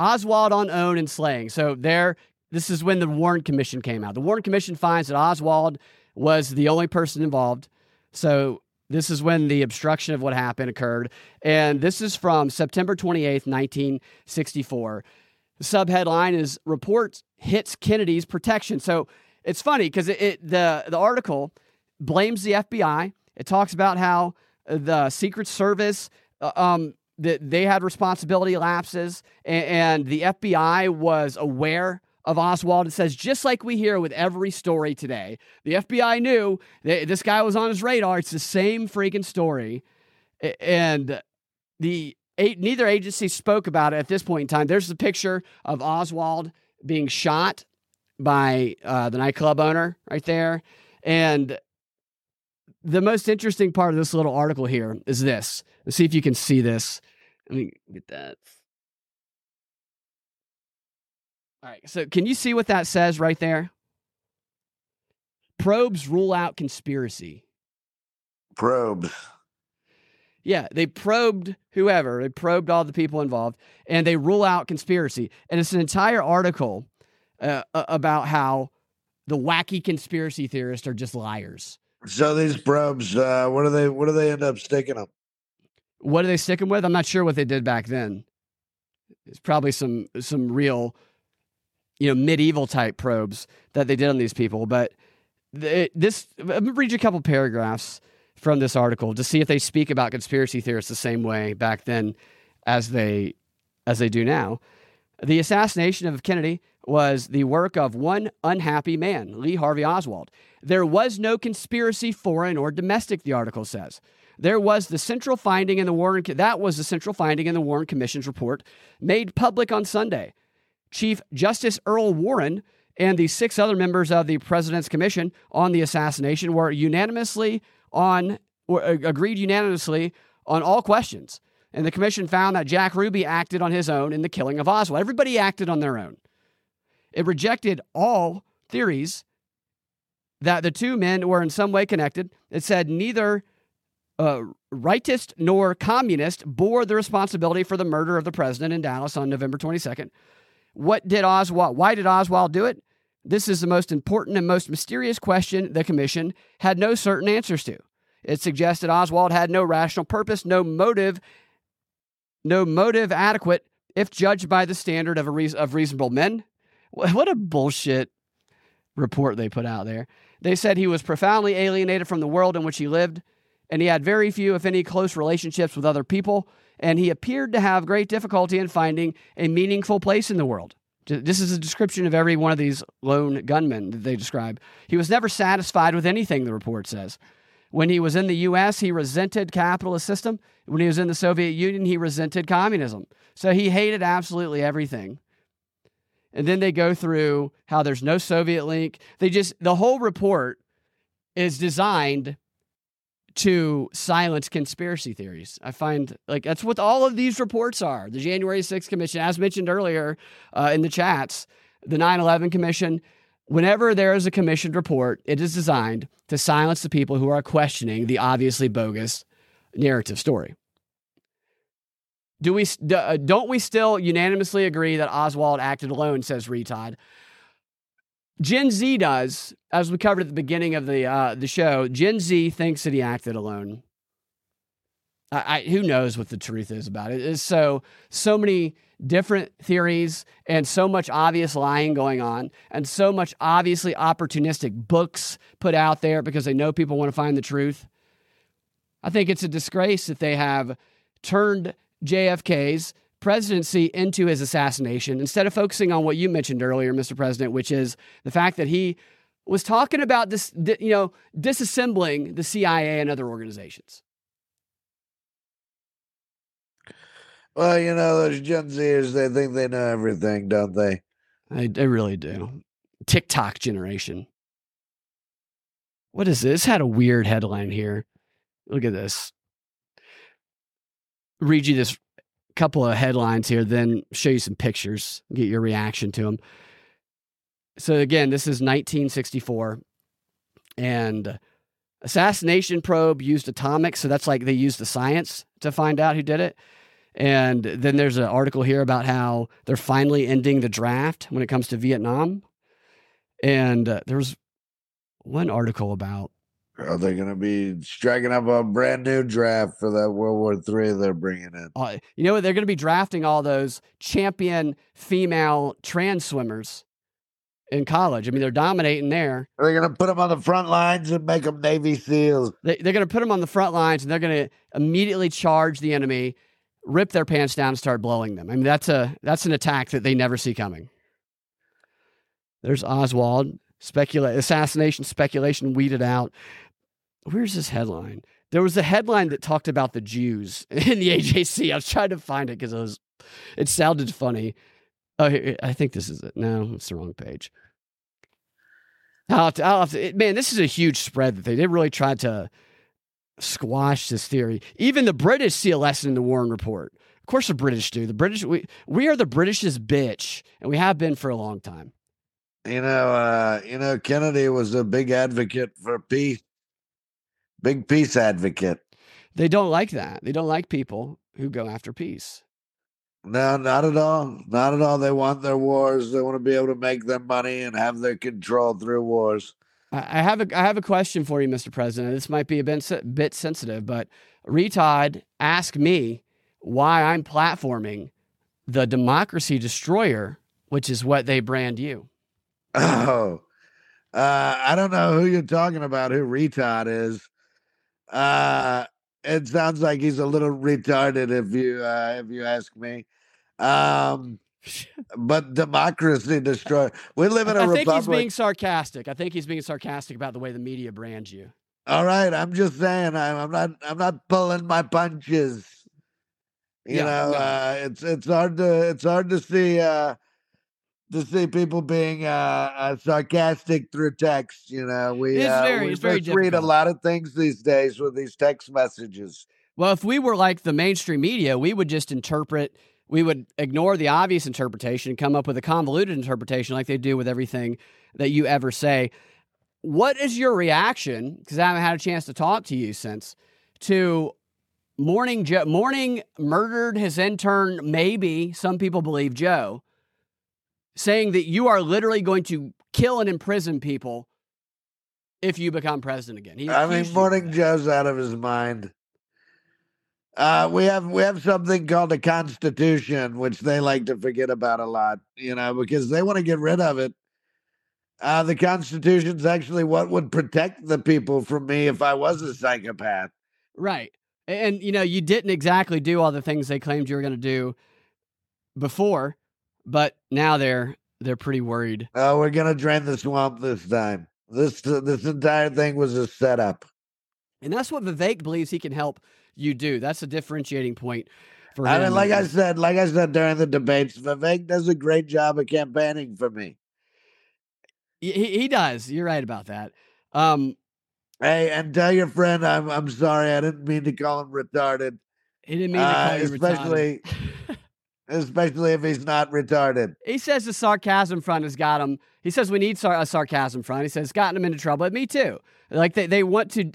Oswald on own and slaying. So there, this is when the Warren Commission came out. The Warren Commission finds that Oswald was the only person involved. So this is when the obstruction of what happened occurred. And this is from September 28th, 1964. The subheadline is Report Hits Kennedy's Protection. So it's funny because it, it the the article blames the FBI. It talks about how the Secret Service uh, um, that they had responsibility lapses, and, and the FBI was aware of Oswald. It says just like we hear with every story today, the FBI knew that this guy was on his radar. It's the same freaking story, and the neither agency spoke about it at this point in time. There's the picture of Oswald being shot by uh, the nightclub owner right there, and the most interesting part of this little article here is this. Let's see if you can see this. Let me get that. All right. So, can you see what that says right there? Probes rule out conspiracy. probes. Yeah, they probed whoever, they probed all the people involved, and they rule out conspiracy. And it's an entire article uh, about how the wacky conspiracy theorists are just liars. So these probes, uh, what do they what do they end up sticking them? What do they stick them with? I'm not sure what they did back then. It's probably some some real, you know, medieval type probes that they did on these people. But th- this, I'm gonna read you a couple paragraphs from this article to see if they speak about conspiracy theorists the same way back then as they as they do now. The assassination of Kennedy was the work of one unhappy man, Lee Harvey Oswald. There was no conspiracy, foreign or domestic, the article says. There was the central finding in the Warren that was the central finding in the Warren Commission's report made public on Sunday. Chief Justice Earl Warren and the six other members of the President's Commission on the assassination were unanimously on or uh, agreed unanimously on all questions. And the commission found that Jack Ruby acted on his own in the killing of Oswald. Everybody acted on their own. It rejected all theories that the two men were in some way connected. It said neither uh, rightist nor communist bore the responsibility for the murder of the president in Dallas on November 22nd. What did Oswald? Why did Oswald do it? This is the most important and most mysterious question the commission had no certain answers to. It suggested Oswald had no rational purpose, no motive, no motive adequate if judged by the standard of a reas of reasonable men. Wh- What a bullshit report they put out there. They said he was profoundly alienated from the world in which he lived and he had very few, if any, close relationships with other people, and he appeared to have great difficulty in finding a meaningful place in the world. This is a description of every one of these lone gunmen that they describe. He was never satisfied with anything, the report says. When he was in the US, he resented capitalist system. When he was in the Soviet Union, he resented communism. So he hated absolutely everything. And then they go through how there's no Soviet link. They just the whole report is designed to silence conspiracy theories. I find like that's what all of these reports are. The January 6th Commission, as mentioned earlier uh, in the chats, the 9 11 Commission. Whenever there is a commissioned report, it is designed to silence the people who are questioning the obviously bogus narrative story. Do we uh, don't we still unanimously agree that Oswald acted alone? Says Retod. Gen Z does, as we covered at the beginning of the uh, the show. Gen Z thinks that he acted alone. I, I, who knows what the truth is about it? It's so so many different theories and so much obvious lying going on and so much obviously opportunistic books put out there because they know people want to find the truth. I think it's a disgrace that they have turned JFK's presidency into his assassination instead of focusing on what you mentioned earlier, Mr. President, which is the fact that he was talking about this, you know, disassembling the CIA and other organizations. Well, you know, those Gen Zers, they think they know everything, don't they? I, they really do. TikTok generation. What is this? Had a weird headline here. Look at this. Read you this couple of headlines here, then show you some pictures, get your reaction to them. So again, this is 1964, and assassination probe used atomics. So that's like they used the science to find out who did it. And then there's an article here about how they're finally ending the draft when it comes to Vietnam. And uh, there was one article about. Are they going to be striking up a brand new draft for that World War III they're bringing in? Uh, you know what? They're going to be drafting all those champion female trans swimmers in college. I mean, they're dominating there. Are they going to put them on the front lines and make them Navy SEALs? They, they're going to put them on the front lines and they're going to immediately charge the enemy rip their pants down and start blowing them. I mean, that's a that's an attack that they never see coming. There's Oswald. Specula- assassination speculation weeded out. Where's this headline? There was a headline that talked about the Jews in the AJC. I was trying to find it because it was it sounded funny. Oh, I think this is it. No, it's the wrong page. I'll have to, I'll have to, man, this is a huge spread that they, they really tried to squash this theory. Even the British see a lesson in the Warren Report. Of course, the British do. The British, we, we are the British's bitch, and we have been for a long time. You know, uh, you know, Kennedy was a big advocate for peace, big peace advocate. They don't like that. They don't like people who go after peace. No, not at all. Not at all. They want their wars. They want to be able to make their money and have their control through wars. I have a I have a question for you, Mr. President. This might be a bit, bit sensitive, but Retod asked me why I'm platforming the democracy destroyer, which is what they brand you. Oh, uh, I don't know who you're talking about. Who Retod is? Uh, it sounds like he's a little retarded, if you uh, if you ask me. Um, but democracy destroyed. We live in a I republic. think he's being sarcastic. I think he's being sarcastic about the way the media brands you. All right, I'm just saying. I'm, I'm not. I'm not pulling my punches. You yeah, know, no. uh, it's it's hard to it's hard to see uh, to see people being uh, uh sarcastic through text. You know, we it's uh, very, we it's very read a lot of things these days with these text messages. Well, if we were like the mainstream media, we would just interpret we would ignore the obvious interpretation and come up with a convoluted interpretation like they do with everything that you ever say. What is your reaction? Because I haven't had a chance to talk to you since to Morning Joe. Morning murdered his intern, maybe some people believe Joe, saying that you are literally going to kill and imprison people if you become president again. He I mean, Morning Joe's out of his mind. Uh, we have we have something called a constitution, which they like to forget about a lot, you know, because they want to get rid of it. Uh, the Constitution's actually what would protect the people from me if I was a psychopath. Right. And, you know, you didn't exactly do all the things they claimed you were going to do before, but now they're they're pretty worried. Oh, we're gonna drain the swamp this time. This this entire thing was a setup. And that's what Vivek believes he can help you do. That's a differentiating point for I him. mean, like I said, like I said during the debates, Vivek does a great job of campaigning for me. he, he does. You're right about that. Um, Hey, and tell your friend I'm I'm sorry. I didn't mean to call him retarded, he didn't mean to Uh, call you retarded. especially if he's not retarded. He says the sarcasm front has got him. He says we need sar- a sarcasm front. He says it's gotten him into trouble. Me too. Like they, they want to,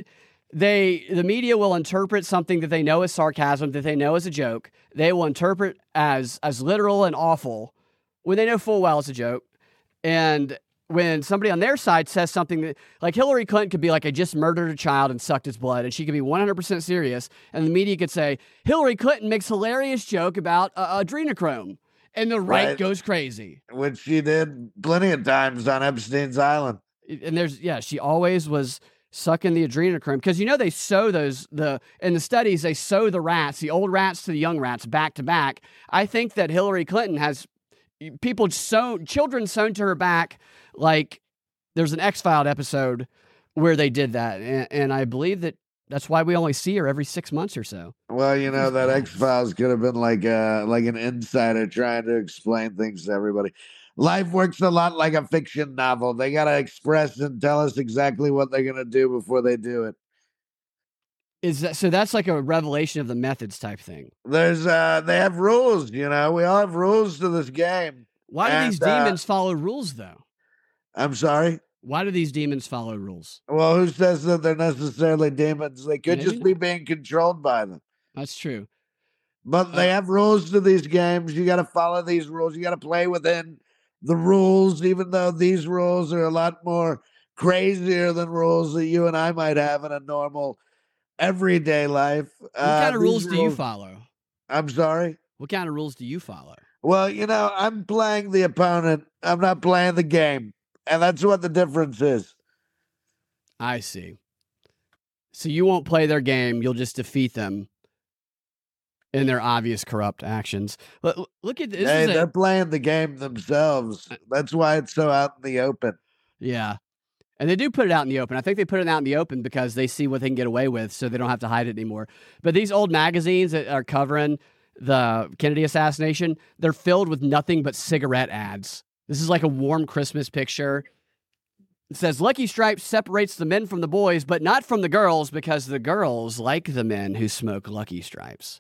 they the media will interpret something that they know is sarcasm, that they know is a joke. They will interpret as as literal and awful when they know full well it's a joke. And when somebody on their side says something that, like Hillary Clinton could be like, I just murdered a child and sucked his blood, and she could be 100% serious, and the media could say, Hillary Clinton makes hilarious joke about uh, adrenochrome, and the right, Right. goes crazy. Which she did plenty of times on Epstein's Island. and there's yeah she always was sucking the adrenochrome because you know they sow those the in the studies they sow the rats the old rats to the young rats back to back i think that hillary clinton has people sewn children sewn to her back like there's an X-Files episode where they did that and, and i believe that that's why we only see her every six months or so Well, you know that X Files could have been like a like an insider trying to explain things to everybody. Life works a lot like a fiction novel. They gotta express and tell us exactly what they're gonna do before they do it. is that so that's like a revelation of the methods type thing There's uh they have rules, you know. We all have rules to this game. why do these And, uh, demons follow rules though I'm sorry. why do these demons follow rules Well, who says that they're necessarily demons? They could Maybe just be being controlled by them. that's true But uh they have rules to these games. You got to follow these rules. You got to play within the rules, even though these rules are a lot more crazier than rules that you and I might have in a normal everyday life. What uh, kind of rules do you follow? I'm sorry. What kind of rules do you follow? Well, you know, I'm playing the opponent. I'm not playing the game. And that's what the difference is. I see. So you won't play their game, you'll just defeat them in their obvious corrupt actions. Look, look at this. hey, they're playing the game themselves. Uh, that's why it's so out in the open. yeah. And they do put it out in the open. I think they put it out in the open because they see what they can get away with so they don't have to hide it anymore. But these old magazines that are covering the Kennedy assassination, they're filled with nothing but cigarette ads. This is like a warm Christmas picture. It says Lucky Strikes separates the men from the boys, but not from the girls because the girls like the men who smoke Lucky Strikes.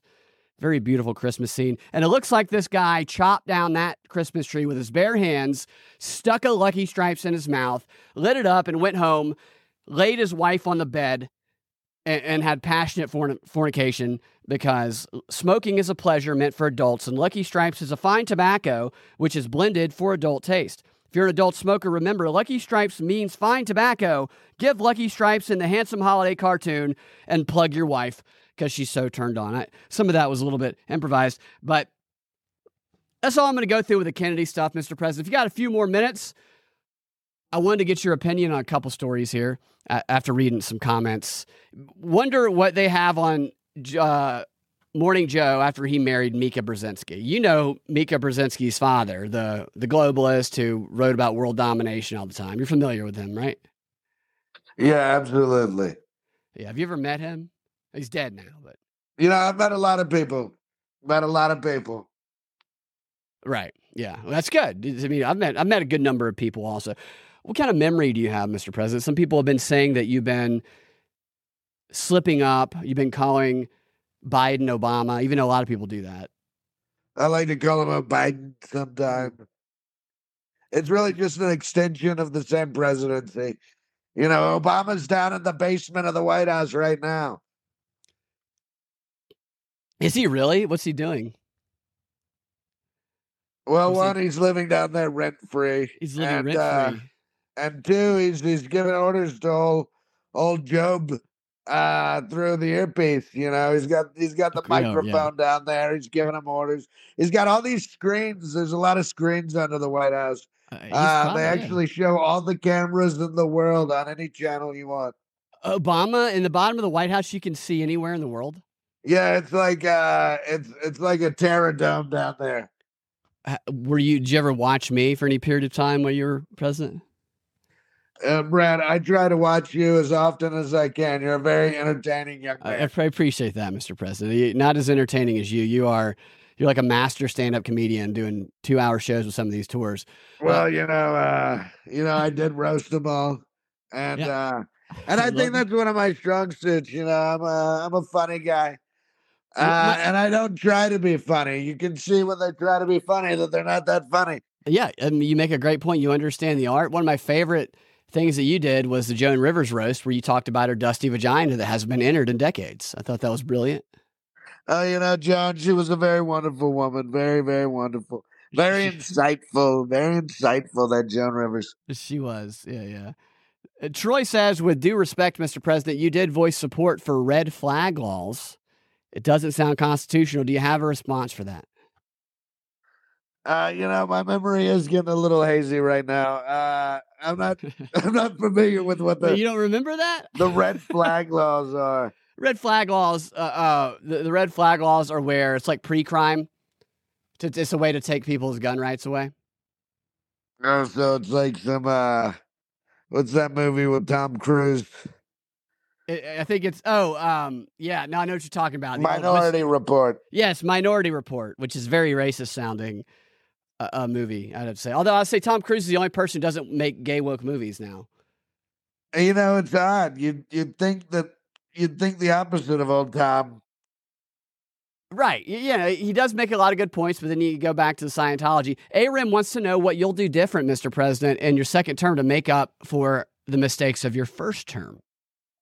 Very beautiful Christmas scene. And it looks like this guy chopped down that Christmas tree with his bare hands, stuck a Lucky Strikes in his mouth, lit it up, and went home, laid his wife on the bed, and, and had passionate forn- fornication because smoking is a pleasure meant for adults, and Lucky Strikes is a fine tobacco which is blended for adult taste. If you're an adult smoker, remember Lucky Strikes means fine tobacco. Give Lucky Strikes in the handsome holiday cartoon and plug your wife because she's so turned on. I, some of that was a little bit improvised, but that's all I'm going to go through with the Kennedy stuff, Mr. President. If you got a few more minutes, I wanted to get your opinion on a couple stories here after reading some comments. Wonder what they have on uh, Morning Joe after he married Mika Brzezinski. You know Mika Brzezinski's father, the the globalist who wrote about world domination all the time. You're familiar with him, right? Yeah, absolutely. Yeah. Have you ever met him? He's dead now, but You know, I've met a lot of people. Met a lot of people. right. Yeah, well, that's good. I mean, I've met I've met a good number of people also. What kind of memory do you have, Mr. President? Some people have been saying that you've been slipping up. You've been calling Biden Obama, even though a lot of people do that. I like to call him a Biden sometime. It's really just an extension of the same presidency. You know, Obama's down in the basement of the White House right now. Is he really? What's he doing? Well, he- one, he's living down there rent free. He's living rent uh, free. and two, he's he's giving orders to old old Job uh through the earpiece. You know, he's got he's got the Oh, yeah. microphone down there. He's giving him orders. He's got all these screens. There's a lot of screens under the White House. Uh, Uh, they actually show all the cameras in the world on any channel you want. Obama in the bottom of the White House you can see anywhere in the world? Yeah, it's like uh it's it's like a terror dome down there. Uh, Were you did you ever watch me for any period of time while you were president? Uh, Brad, I try to watch you as often as I can. You're a very entertaining young I, man. I appreciate that, Mr. President. Not as entertaining as you. You are you're like a master stand-up comedian doing two-hour shows with some of these tours. well, you know, uh, you know, I did roast them all, and uh, and I love think it. that's one of my strong suits. You know, I'm a I'm a funny guy, uh, and I don't try to be funny. You can see when they try to be funny that they're not that funny. Yeah, I mean, you make a great point. You understand the art. One of my favorite things that you did was the Joan Rivers roast, where you talked about her dusty vagina that hasn't been entered in decades. I thought that was brilliant. Oh, you know, John, she was a very wonderful woman. Very, very wonderful. Very insightful. Very insightful, that Joan Rivers. She was, yeah, yeah. Uh, Troy says, with due respect, Mr. President, you did voice support for red flag laws. It doesn't sound constitutional. Do you have a response for that? Uh, you know, my memory is getting a little hazy right now. Uh, I'm not I'm not familiar with what the you don't remember that? the red flag laws are. Red flag laws. Uh, uh, the, the red flag laws are where it's like pre-crime. It's, it's a way to take people's gun rights away. Oh, so it's like some uh what's that movie with Tom Cruise? I I think it's oh um yeah no I know what you're talking about The old Minority Report. yes Minority Report which is very racist sounding uh, uh, movie I'd have to say although I'd say Tom Cruise is the only person who doesn't make gay woke movies now You know, it's odd. You you'd think that you'd think the opposite of old Tom. right yeah he does make a lot of good points but then you go back to the Scientology Arim wants to know what you'll do different Mr. President in your second term to make up for the mistakes of your first term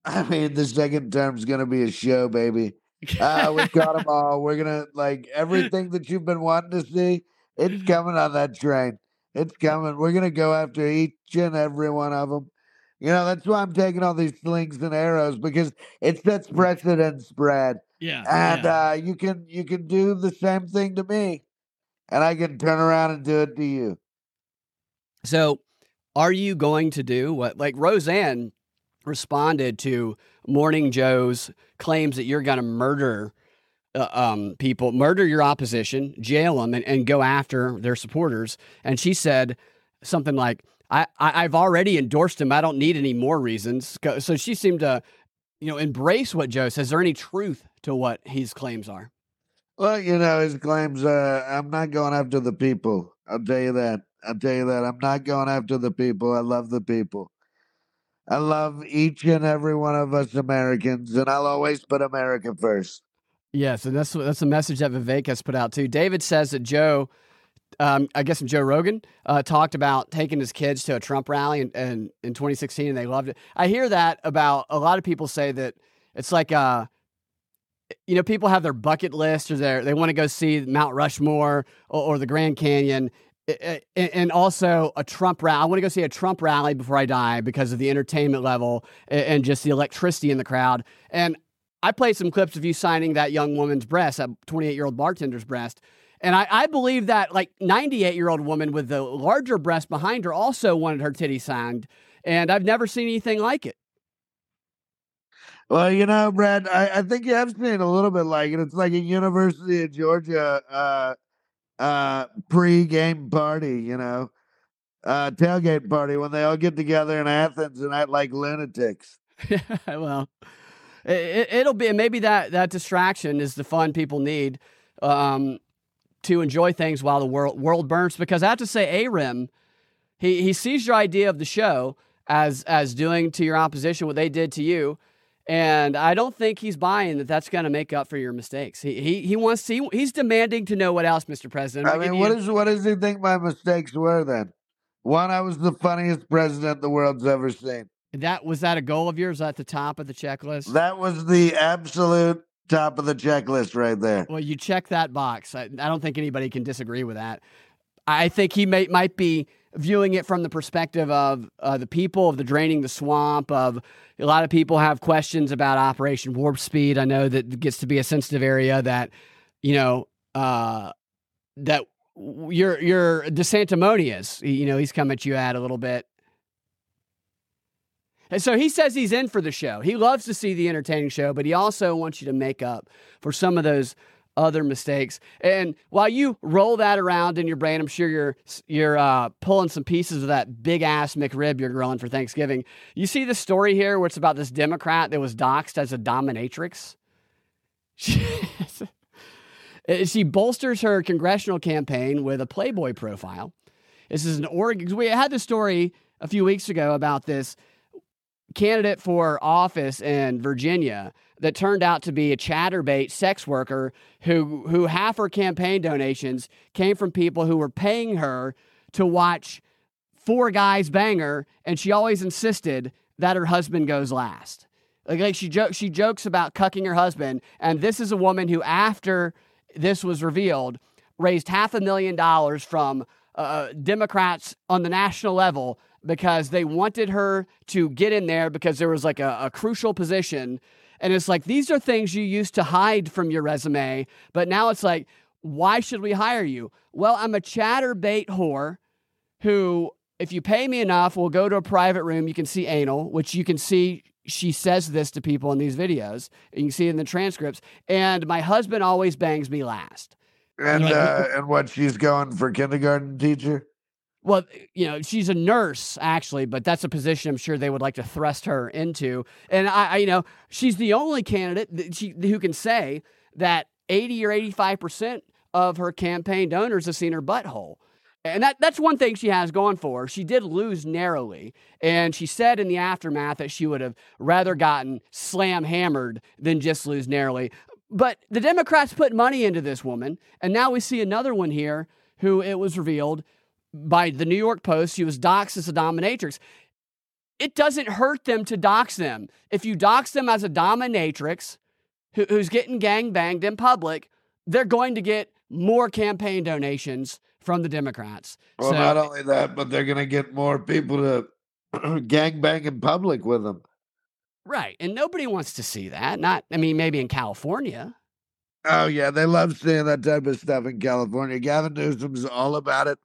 I mean, the second term's gonna be a show, baby. Uh, we got them all. We're gonna like everything that you've been wanting to see. It's coming on that train. It's coming. We're gonna go after each and every one of them. You know, that's why I'm taking all these slings and arrows because it sets precedence, Brad. yeah And uh, you can you can do the same thing to me, and I can turn around and do it to you. So, are you going to do what, like Roseanne responded to Morning Joe's claims that you're going to murder uh, um, people, murder your opposition, jail them, and, and go after their supporters? And she said something like, I, I, I've already endorsed him. I don't need any more reasons. So she seemed to, you know, embrace what Joe says. Is there any truth to what his claims are? Well, you know, his claims. Uh, I'm not going after the people. I'll tell you that. I'll tell you that. I'm not going after the people. I love the people. I love each and every one of us Americans, and I'll always put America first. Yes, and that's that's a message that Vivek has put out too. David says that Joe, um, I guess Joe Rogan, uh, talked about taking his kids to a Trump rally in, in, in 2016, and they loved it. I hear that about a lot of people say that it's like, uh, you know, people have their bucket list or their they want to go see Mount Rushmore or, or the Grand Canyon. And also a Trump rally. I want to go see a Trump rally before I die because of the entertainment level and just the electricity in the crowd. And I played some clips of you signing that young woman's breast, that 28 year old bartender's breast. And I, I believe that like 98 year old woman with the larger breast behind her also wanted her titty signed. And I've never seen anything like it. Well, you know, Brad, I, I think you have seen a little bit like it. It's like a University of Georgia uh, uh, pre-game party, you know, uh, tailgate party when they all get together in Athens and act like lunatics. well, it, it'll be maybe that that distraction is the fun people need um, to enjoy things while the world world burns. Because I have to say, Arim, he he sees your idea of the show as as doing to your opposition what they did to you. And I don't think he's buying that that's going to make up for your mistakes. He, he he wants to, he, he's demanding to know what else, Mr. President. I mean, what you- is what does he think my mistakes were then? One, I was the funniest president the world's ever seen. That was that a goal of yours at the top of the checklist? That was the absolute top of the checklist right there. Well, you check that box. I, I don't think anybody can disagree with that. I think he may, might be viewing it from the perspective of uh, the people, of the draining the swamp, of a lot of people have questions about Operation Warp Speed. I know that gets to be a sensitive area that, you know, uh, that you're you're DeSanctimonious. You know, he's come at you at a little bit. And so he says he's in for the show. He loves to see the entertaining show, but he also wants you to make up for some of those other mistakes. And while you roll that around in your brain, I'm sure you're you're uh, pulling some pieces of that big ass McRib you're grilling for Thanksgiving. You see the story here where it's about this Democrat that was doxxed as a dominatrix. She, bolsters her congressional campaign with a Playboy profile. This is an Oregon. We had the story a few weeks ago about this candidate for office in Virginia that turned out to be a Chaturbate sex worker who who half her campaign donations came from people who were paying her to watch four guys bang her, and she always insisted that her husband goes last. Like, like she jokes she jokes about cucking her husband, and this is a woman who, after this was revealed, raised half a million dollars from uh, Democrats on the national level because they wanted her to get in there because there was like a, a crucial position. And it's like, these are things you used to hide from your resume, but now it's like, why should we hire you? Well, I'm a Chaturbate whore who, if you pay me enough, will go to a private room. You can see anal, which you can see she says this to people in these videos. You can see it in the transcripts. And my husband always bangs me last. And uh, and what she's going for kindergarten teacher? Well, you know, she's a nurse actually, but that's a position I'm sure they would like to thrust her into. And I, I you know, she's the only candidate she, who can say that 80 or 85 percent of her campaign donors have seen her butthole. And that, that's one thing she has going for her. She did lose narrowly. And she said in the aftermath that she would have rather gotten slam hammered than just lose narrowly. But the Democrats put money into this woman. And now we see another one here who it was revealed by the New York Post. She was doxxed as a dominatrix. It doesn't hurt them to dox them. If you dox them as a dominatrix who, who's getting gang banged in public, they're going to get more campaign donations from the Democrats. Well, so, not only that, but they're going to get more people to gang bang in public with them. Right. And nobody wants to see that. Not, I mean, maybe in California. Oh, yeah. They love seeing that type of stuff in California. Gavin Newsom's all about it.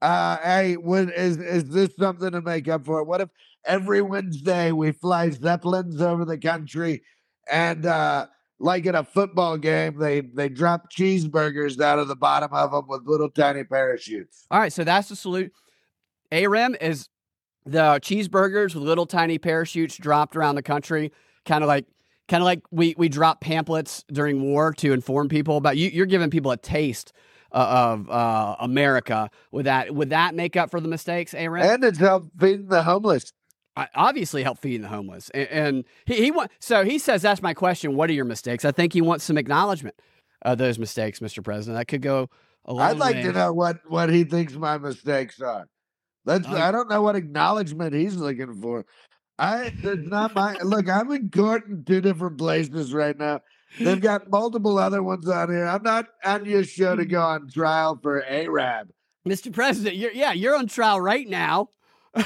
Uh, hey, what, is, is this something to make up for? What if every Wednesday we fly Zeppelins over the country and, uh, like in a football game, they they drop cheeseburgers out of the bottom of them with little tiny parachutes. All right, so that's the salute. AREM is the cheeseburgers with little tiny parachutes dropped around the country, kind of like kind of like we we drop pamphlets during war to inform people about you. You're giving people a taste of uh, America. Would that would that make up for the mistakes, AREM? And it's help feeding the homeless obviously help feeding the homeless. And, and he, he want, so he says, that's my question. What are your mistakes? I think he wants some acknowledgement of those mistakes, Mr. President. That could go a long I'd like way. to know what, what he thinks my mistakes are. Let's, uh, I don't know what acknowledgement he's looking for. I, it's not my, look, I'm in court in two different places right now. They've got multiple other ones on here. I'm not on your show to go on trial for ARAB. Mr. President, you're, yeah, you're on trial right now.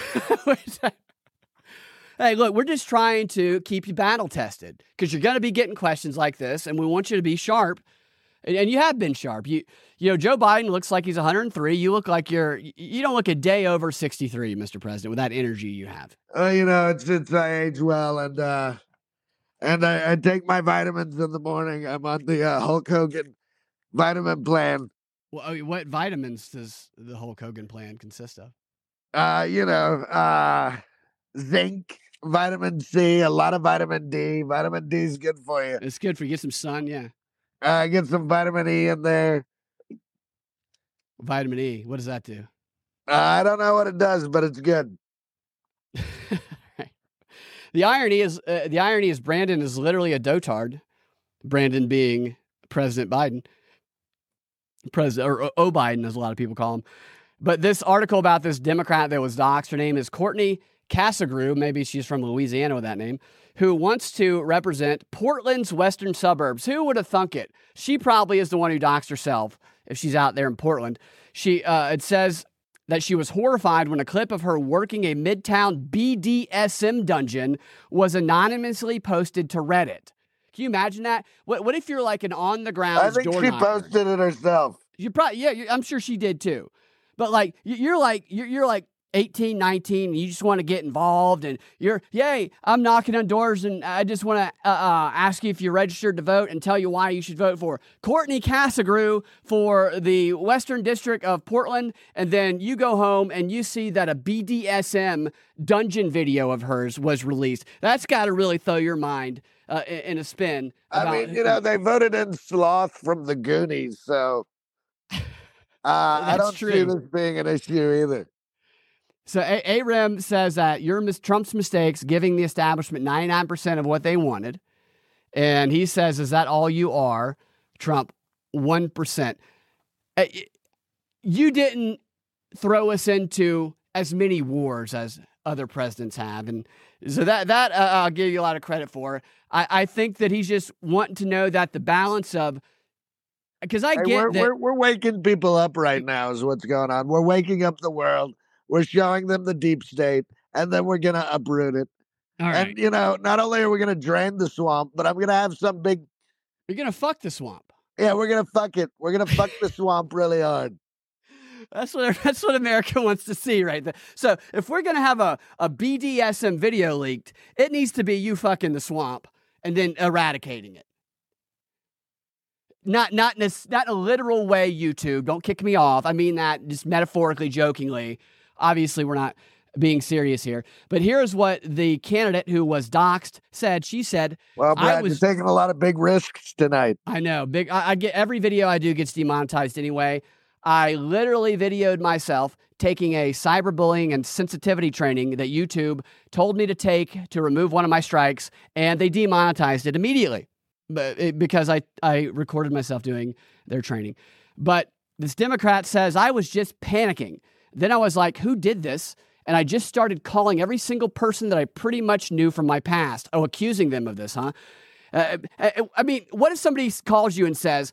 Hey, look, we're just trying to keep you battle tested because you're going to be getting questions like this, and we want you to be sharp. And you have been sharp. You, you know, Joe Biden looks like he's 103. You look like you're. You don't look a day over 63, Mr. President, with that energy you have. Uh, you know, it's it's I age well, and uh, and I, I take my vitamins in the morning. I'm on the uh, Hulk Hogan vitamin plan. Well, what vitamins does the Hulk Hogan plan consist of? Uh, you know, uh, zinc, vitamin C, a lot of vitamin D. Vitamin D is good for you. It's good for you. Get some sun, yeah. Uh, get some vitamin E in there. Vitamin E. What does that do? Uh, I don't know what it does, but it's good. The irony is, uh, the irony is, Brandon is literally a dotard. Brandon being President Biden, President or O Biden, as a lot of people call him. But this article about this Democrat that was doxxed, her name is Courtney Casgraux, maybe she's from Louisiana with that name, who wants to represent Portland's western suburbs. Who would have thunk it? She probably is the one who doxed herself if she's out there in Portland. She uh, it says that she was horrified when a clip of her working a Midtown BDSM dungeon was anonymously posted to Reddit. Can you imagine that? What, what if you're like an on the ground? I think she knocker? posted it herself. You probably yeah, I'm sure she did too. But like you're like you're, you're like 18, 19, you just want to get involved and you're, yay, I'm knocking on doors and I just want to uh, uh, ask you if you're registered to vote and tell you why you should vote for Courtney Casgraux for the Western District of Portland. And then you go home and you see that a BDSM dungeon video of hers was released. That's got to really throw your mind uh, in a spin. I mean, you know, they voted in Sloth from the Goonies, so uh, I don't true. see this being an issue either. So A- Aram says that you're mis- Trump's mistakes giving the establishment 99% of what they wanted. And he says, Is that all you are, Trump? 1%. Uh, You didn't throw us into as many wars as other presidents have. And so that, that uh, I'll give you a lot of credit for. I, I think that he's just wanting to know that the balance of, because I Hey, get we're, that. we're, we're waking people up right now, is what's going on. We're waking up the world. We're showing them the deep state, and then we're going to uproot it. all right. And, you know, not only are we going to drain the swamp, but I'm going to have some big, You're going to fuck the swamp. yeah, we're going to fuck it. We're going to fuck the swamp really hard. That's what that's what America wants to see, right there. So if we're gonna have a, a BDSM video leaked, it needs to be you fucking the swamp and then eradicating it. Not not in a, not in a literal way, YouTube. Don't kick me off. I mean that just metaphorically, jokingly. Obviously, we're not being serious here. But here's what the candidate who was doxxed said. She said, Well, I Brad, was- you're taking a lot of big risks tonight. I know. Big. I, I get every video I do gets demonetized anyway. I literally videoed myself taking a cyberbullying and sensitivity training that YouTube told me to take to remove one of my strikes, and they demonetized it immediately, eh, because I I recorded myself doing their training. But this Democrat says I was just panicking. Then I was like, "Who did this?" And I just started calling every single person that I pretty much knew from my past. Oh, accusing them of this, huh? Uh, I I mean, what if somebody calls you and says,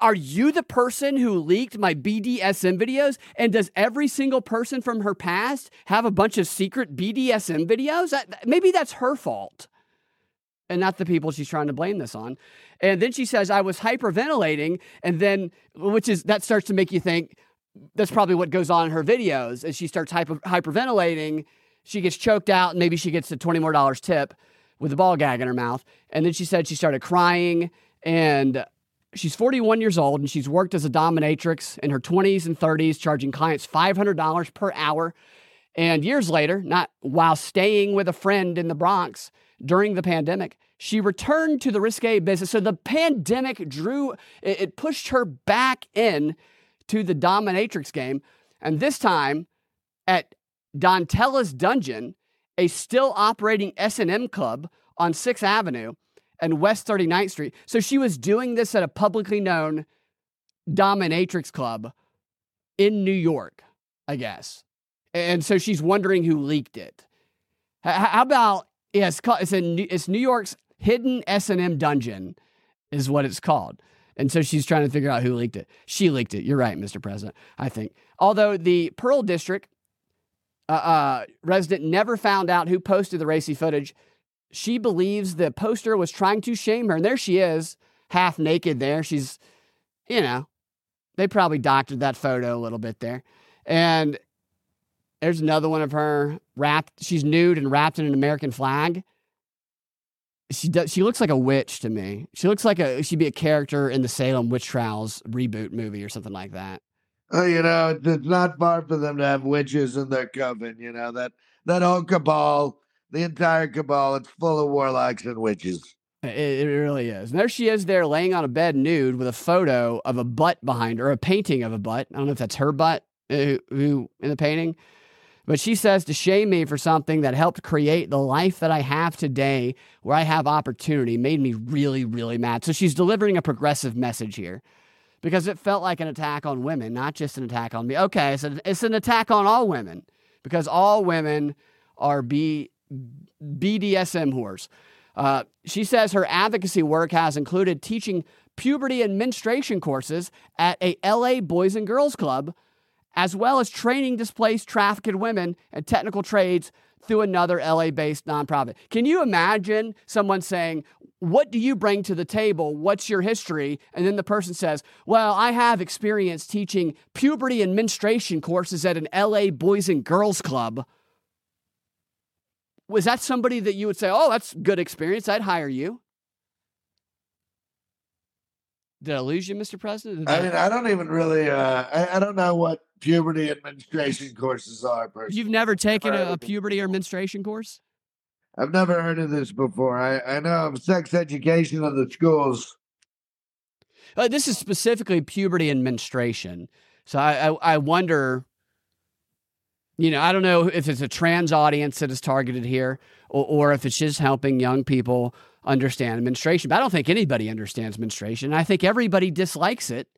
Are you the person who leaked my BDSM videos? And does every single person from her past have a bunch of secret BDSM videos? Maybe that's her fault and not the people she's trying to blame this on. And then she says, I was hyperventilating. And then, which is, that starts to make you think that's probably what goes on in her videos. As she starts hyper, hyperventilating, she gets choked out and maybe she gets a 20 more dollars tip with a ball gag in her mouth. And then she said she started crying and she's 41 years old and she's worked as a dominatrix in her 20s and 30s, charging clients $500 per hour. And years later, not while staying with a friend in the Bronx during the pandemic, she returned to the risque business. So the pandemic drew, it pushed her back in to the dominatrix game. And this time at Dontella's Dungeon, a still operating S&M club on 6th Avenue and West 39th Street. So she was doing this at a publicly known dominatrix club in New York, I guess. And so she's wondering who leaked it. How about yeah, it's called it's it's New York's hidden S&M dungeon is what it's called. And so she's trying to figure out who leaked it. She leaked it. You're right, Mr. President, I think. Although the Pearl District uh, uh, resident never found out who posted the racy footage, she believes the poster was trying to shame her. And there she is, half naked there. She's, you know, they probably doctored that photo a little bit there. And there's another one of her wrapped. She's nude and wrapped in an American flag. She does. She looks like a witch to me. She looks like a. She'd be a character in the Salem Witch Trials reboot movie or something like that. Oh, you know, it's- it's not far for them to have witches in their coven. You know that that whole cabal, the entire cabal, it's full of warlocks and witches. It, it really is. And there she is there laying on a bed nude with a photo of a butt behind her, a painting of a butt. I don't know if that's her butt uh, who, who in the painting. But she says to shame me for something that helped create the life that I have today, where I have opportunity, made me really, really mad. So she's delivering a progressive message here because it felt like an attack on women, not just an attack on me. Okay, so it's an attack on all women because all women are B, BDSM whores. Uh, she says her advocacy work has included teaching puberty and menstruation courses at a LA Boys and Girls Club as well as training displaced trafficked women and technical trades through another LA based nonprofit. Can you imagine someone saying, What do you bring to the table? What's your history? And then the person says, Well, I have experience teaching puberty and menstruation courses at an LA Boys and Girls Club. Was that somebody that you would say, Oh, that's good experience? I'd hire you. Did I lose you, Mr. President? I mean, I don't even really. Uh, I, I don't know what puberty and menstruation courses are. Personally. You've never taken a, a puberty or menstruation course? I've never heard of this before. I, I know of sex education in the schools. Uh, this is specifically puberty and menstruation. So I, I, I wonder, you know, I don't know if it's a trans audience that is targeted here or, or if it's just helping young people understand menstruation. But I don't think anybody understands menstruation. I think everybody dislikes it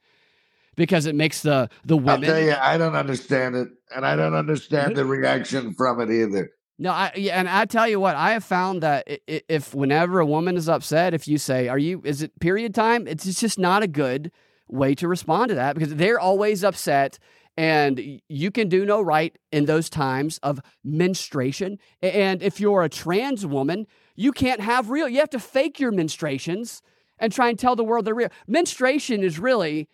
because it makes the the women. I'll tell you, I don't understand it, and I don't understand mm-hmm. the reaction from it either. No, I yeah, and I tell you what, I have found that if whenever a woman is upset, if you say, "Are you? Is it period time?" It's just not a good way to respond to that because they're always upset and you can do no right in those times of menstruation. And if you're a trans woman, you can't have real, you have to fake your menstruations and try and tell the world they're real. Menstruation is really,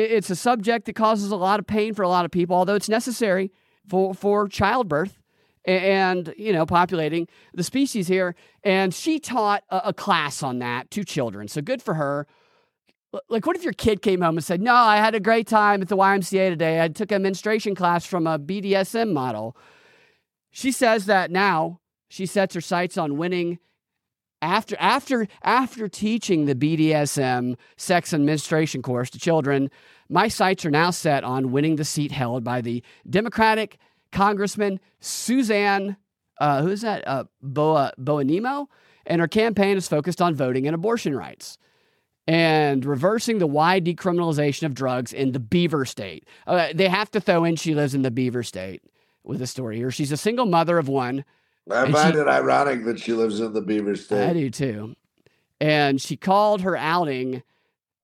it's a subject that causes a lot of pain for a lot of people, although it's necessary for, for childbirth and, you know, populating the species here. And she taught a, a class on that to children. So good for her like what if your kid came home and said no i had a great time at the ymca today i took a menstruation class from a bdsm model she says that now she sets her sights on winning after after after teaching the BDSM sex and menstruation course to children. My sights are now set on winning the seat held by the Democratic Congressman Suzanne, uh, who's that? Uh, Boa Boanimo, and her campaign is focused on voting and abortion rights and reversing the wide decriminalization of drugs in the Beaver State. Uh, they have to throw in she lives in the Beaver State with a story here. She's a single mother of one I find she, it ironic that she lives in the Beaver State. I do too. And she called her outing.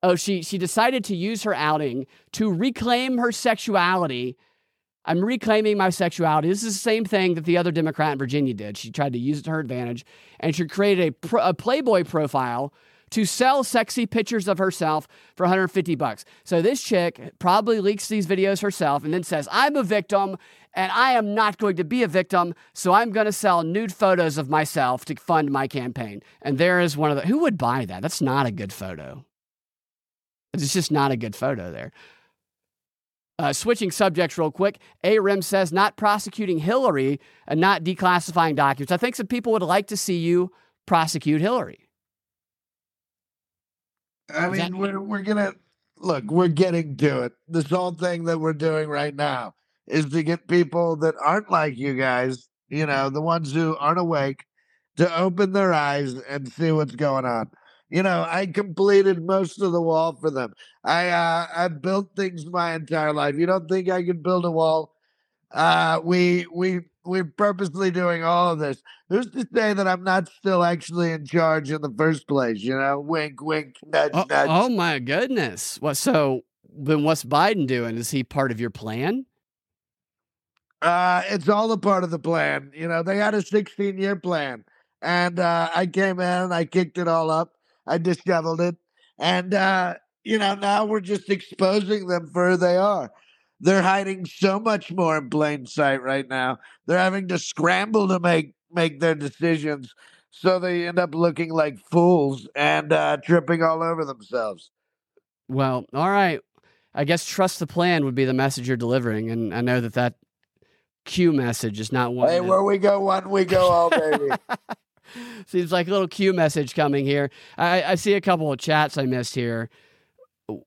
Oh, she she decided to use her outing to reclaim her sexuality. I'm reclaiming my sexuality. This is the same thing that the other Democrat in Virginia did. She tried to use it to her advantage, and she created a, a Playboy profile to sell sexy pictures of herself for 150 bucks. So this chick probably leaks these videos herself and then says, "I'm a victim and I am not going to be a victim, so I'm going to sell nude photos of myself to fund my campaign. And there is one of the who would buy that? That's not a good photo. It's just not a good photo there. Uh, switching subjects real quick, ARIM says not prosecuting Hillary and not declassifying documents. I think some people would like to see you prosecute Hillary. I mean, that- we're, we're to look, we're getting to it. This whole thing that we're doing right now is to get people that aren't like you guys, you know, the ones who aren't awake, to open their eyes and see what's going on. You know, I completed most of the wall for them. I uh, I built things my entire life. You don't think I could build a wall? Uh, we we we're purposely doing all of this. Who's to say that I'm not still actually in charge in the first place? You know, wink, wink, nudge, oh, nudge. Oh my goodness! What? So then, what's Biden doing? Is he part of your plan? Uh, it's all a part of the plan. You know, they had a 16 year plan. And uh, I came in, I kicked it all up, I disheveled it. And, uh, you know, now we're just exposing them for who they are. They're hiding so much more in plain sight right now. They're having to scramble to make make their decisions, so they end up looking like fools and uh, tripping all over themselves. Well, all right. I guess trust the plan would be the message you're delivering, and I know that that Q message is not one. Hey, where we go one, we go all, baby. Seems like a little Q message coming here. I, I see a couple of chats I missed here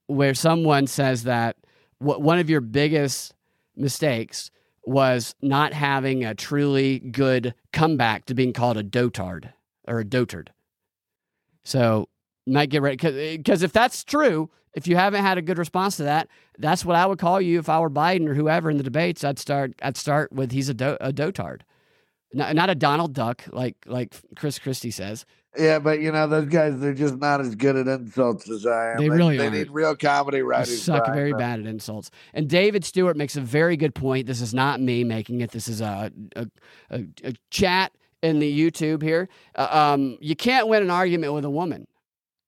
where someone says that one of your biggest mistakes was not having a truly good comeback to being called a dotard or a dotard. So might get ready because if that's true, if you haven't had a good response to that, that's what I would call you if I were Biden or whoever in the debates. I'd start. I'd start with he's a, do, a dotard. not, not a Donald Duck like like Chris Christie says. Yeah, but you know those guys, they're just not as good at insults as I am. They really They aren't. need real comedy They suck behind very bad at insults. And David Stewart makes a very good point. This is not me making it. This is a a, a, a chat in the YouTube here. Uh, um, you can't win an argument with a woman.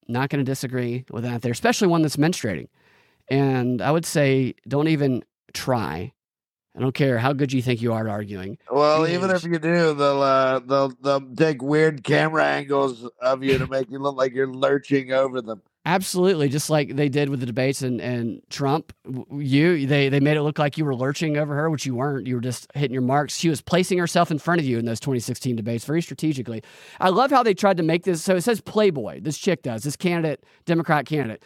Not going to disagree with that there, especially one that's menstruating. And I would say, don't even try. I don't care how good you think you are at arguing. Well, Engage. even if you do, they'll uh, they'll they'll take weird camera angles of you to make you look like you're lurching over them. Absolutely, just like they did with the debates and, and Trump, you they they made it look like you were lurching over her, which you weren't. You were just hitting your marks. She was placing herself in front of you in those 2016 debates very strategically. I love how they tried to make this. So it says Playboy. This chick does this candidate, Democrat candidate,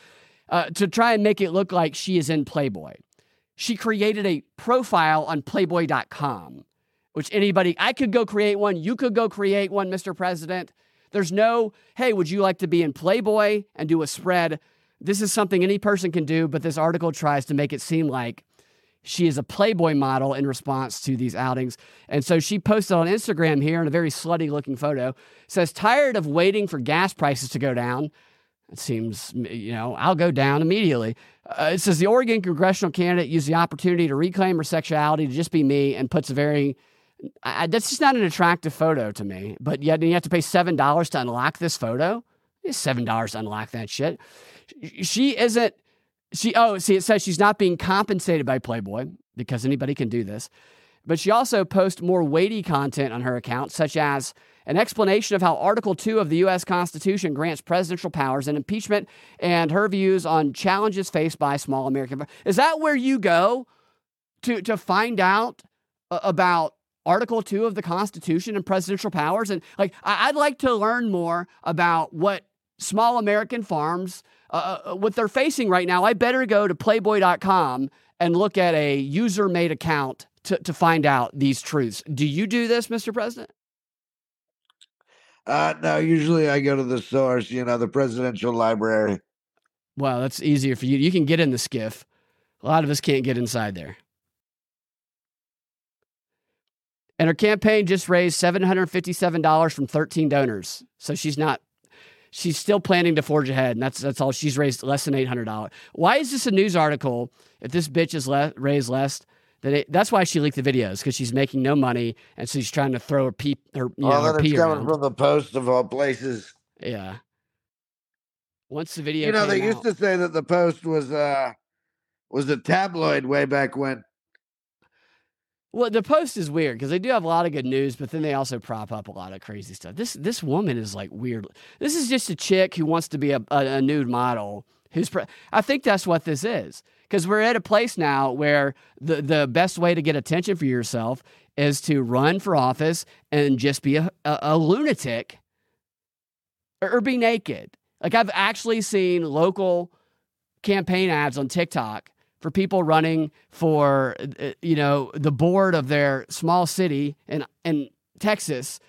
uh, to try and make it look like she is in Playboy. She created a profile on Playboy.com, which anybody I could go create one. You could go create one, Mr. President. There's no, hey, would you like to be in Playboy and do a spread? This is something any person can do, but this article tries to make it seem like she is a Playboy model in response to these outings. And so she posted on Instagram here in a very slutty looking photo, says, tired of waiting for gas prices to go down. It seems, you know, I'll go down immediately. Uh, it says the Oregon congressional candidate used the opportunity to reclaim her sexuality to just be me and puts a very I, that's just not an attractive photo to me. But yet you have to pay seven dollars to unlock this photo. It's seven dollars to unlock that shit. She isn't. She oh see it says she's not being compensated by Playboy because anybody can do this. But she also posts more weighty content on her account, such as an explanation of how Article 2 of the U.S. Constitution grants presidential powers and impeachment and her views on challenges faced by small American. Is that where you go to, to find out uh, about Article 2 of the Constitution and presidential powers? And like, I'd like to learn more about what small American farms, uh, uh, what they're facing right now. I better go to playboy.com and look at a user made account to, to find out these truths. Do you do this, Mr. President? Uh, no, usually I go to the source, you know, the presidential library. Well, that's easier for you. You can get in the SCIF. A lot of us can't get inside there. And her campaign just raised $757 from 13 donors. So she's not she's still planning to forge ahead, and that's that's all she's raised less than $800. Why is this a news article if this bitch is le- raised less? That it, that's why she leaked the videos because she's making no money and so she's trying to throw her pee her, you know, her pee coming around. from the post of all places. yeah. Once the video, You know, they used out- to say that the post was uh was a tabloid way back when. Well, the post is weird because they do have a lot of good news, but then they also prop up a lot of crazy stuff. This this woman is like weird. This is just a chick who wants to be a, a, a nude model. Who's pre- I think that's what this is because we're at a place now where the the best way to get attention for yourself is to run for office and just be a, a, a lunatic or, or be naked. Like I've actually seen local campaign ads on TikTok for people running for uh, you know the board of their small city in in Texas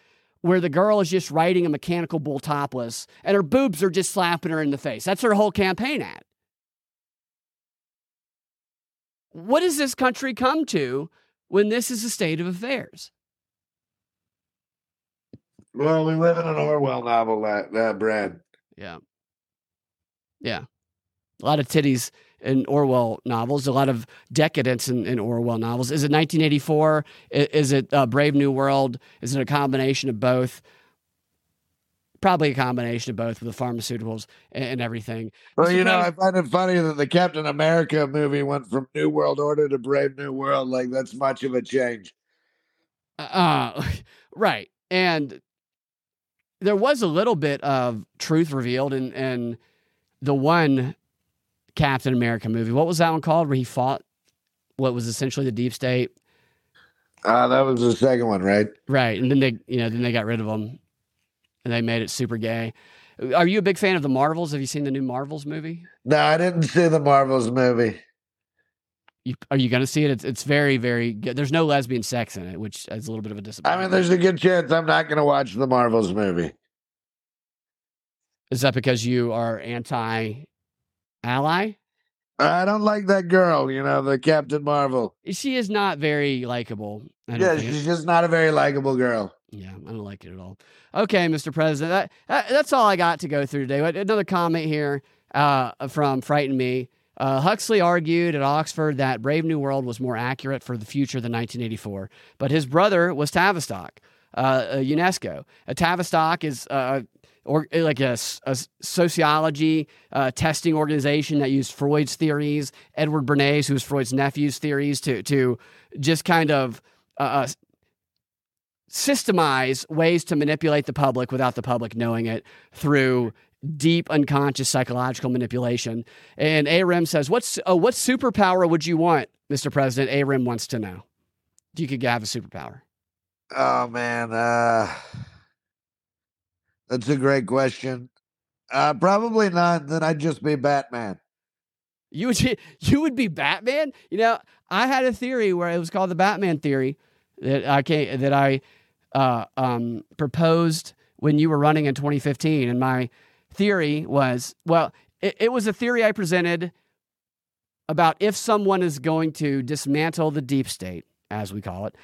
where the girl is just riding a mechanical bull topless and her boobs are just slapping her in the face. That's her whole campaign ad. What does this country come to when this is a state of affairs? Well, we live in an Orwell novel, that uh, Brad. Yeah. Yeah. A lot of titties in Orwell novels, a lot of decadence in, in Orwell novels. Is it 1984? I- Is it uh, Brave New World? Is it a combination of both? Probably a combination of both with the pharmaceuticals and, and everything. Well, you know, I find it funny that the Captain America movie went from New World Order to Brave New World. Like that's much of a change. Uh, right. And there was a little bit of truth revealed in, in the one Captain America movie. What was that one called where he fought what was essentially the deep state? Uh, that was the second one, right? Right. And then they, you know, then they got rid of him and they made it super gay. Are you a big fan of the Marvels? Have you seen the new Marvels movie? No, I didn't see the Marvels movie. You, are you going to see it? It's, it's very, very good. There's no lesbian sex in it, which is a little bit of a disappointment. I mean, there's a good chance I'm not going to watch the Marvels movie. is that because you are anti ally? I don't like that girl, you know, the Captain Marvel. She is not very likable. Yeah, think. she's just not a very likable girl. Yeah, I don't like it at all. Okay, Mr. President, that, that, that's all I got to go through today. Another comment here uh, from Frighten Me. Uh, Huxley argued at Oxford that Brave New World was more accurate for the future than 1984, but his brother was Tavistock, uh, uh, UNESCO. A Tavistock is uh, or like a sociology uh, testing organization that used Freud's theories, Edward Bernays, who was Freud's nephew's theories, to to just kind of uh, uh, systemize ways to manipulate the public without the public knowing it through deep unconscious psychological manipulation. And Arim says, "What's oh, what superpower would you want, Mr. President?" Arim wants to know. You could have a superpower. Oh man, uh that's a great question. Uh probably not. Then I'd just be Batman. You would be, you would be Batman. You know, I had a theory where it was called the Batman theory that I can't that I uh, um, proposed when you were running in 2015, and my theory was well, it, it was a theory I presented about if someone is going to dismantle the deep state, as we call it.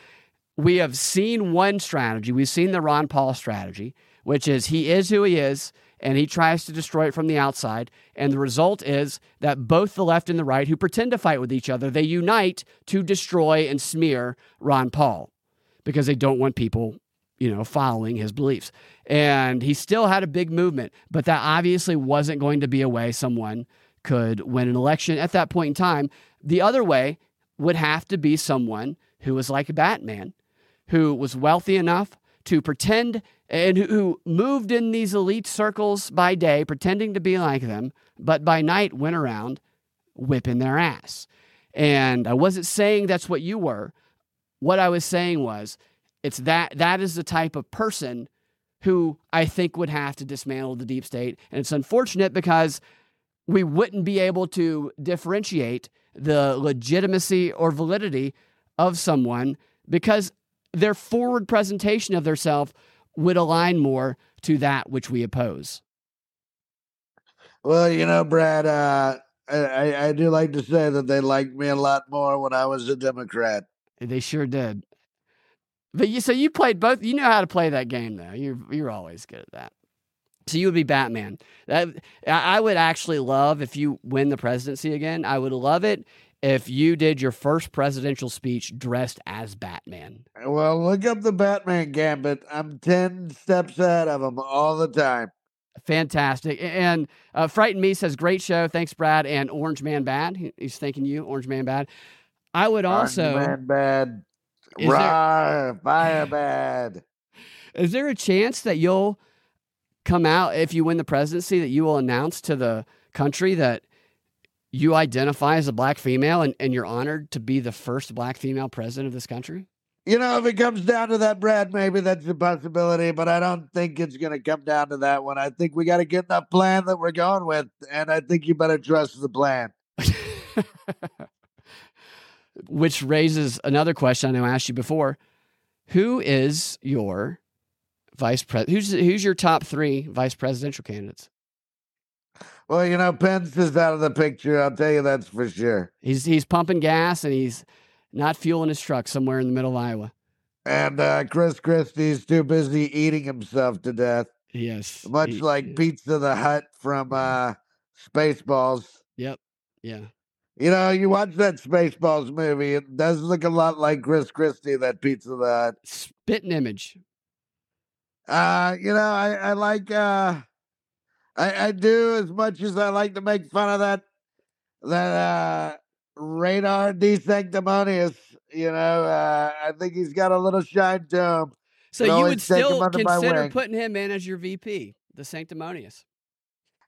We have seen one strategy. We've seen the Ron Paul strategy, which is he is who he is, and he tries to destroy it from the outside. And the result is that both the left and the right, who pretend to fight with each other, they unite to destroy and smear Ron Paul because they don't want people, you know, following his beliefs. And he still had a big movement, but that obviously wasn't going to be a way someone could win an election at that point in time. The other way would have to be someone who was like Batman, who was wealthy enough to pretend and who, moved in these elite circles by day, pretending to be like them, but by night went around whipping their ass. And I wasn't saying that's what you were. What I was saying was it's that that is the type of person who I think would have to dismantle the deep state. And it's unfortunate because we wouldn't be able to differentiate the legitimacy or validity of someone because their forward presentation of theirself would align more to that which we oppose. Well, you know, Brad, uh I I do like to say that they liked me a lot more when I was a Democrat. They sure did. But you so you played both. You know how to play that game, though. You're you're always good at that. So you would be Batman. That I would actually love if you win the presidency again. I would love it if you did your first presidential speech dressed as Batman. Well, look up the Batman Gambit. I'm 10 steps ahead of them all the time. Fantastic. And uh, Frighten Me says, great show. Thanks, Brad. And Orange Man Bad. He's thanking you, Orange Man Bad. I would also. Man bad. Is there- fire bad. Is there a chance that you'll come out if you win the presidency that you will announce to the country that you identify as a black female and, and you're honored to be the first black female president of this country? You know, if it comes down to that, Brad, maybe that's a possibility, but I don't think it's going to come down to that one. I think we got to get enough plan that we're going with, and I think you better trust the plan. Which raises another question I know I asked you before. Who is your vice president? Who's who's your top three vice presidential candidates? Well, you know, Pence is out of the picture. I'll tell you that's for sure. He's he's pumping gas and he's not fueling his truck somewhere in the middle of Iowa. And uh, Chris Christie's too busy eating himself to death, Yes, much he- like Pizza the Hut from uh, Spaceballs. Yep. Yeah. You know, you watch that Spaceballs movie, it does look a lot like Chris Christie, that Pizza the Hut. Spitting image. Uh, you know, I, I like uh I, I do as much as I like to make fun of that that uh radar DeSanctimonious, you know, uh I think he's got a little shine to him. So you would still consider putting him in as your VP, the sanctimonious.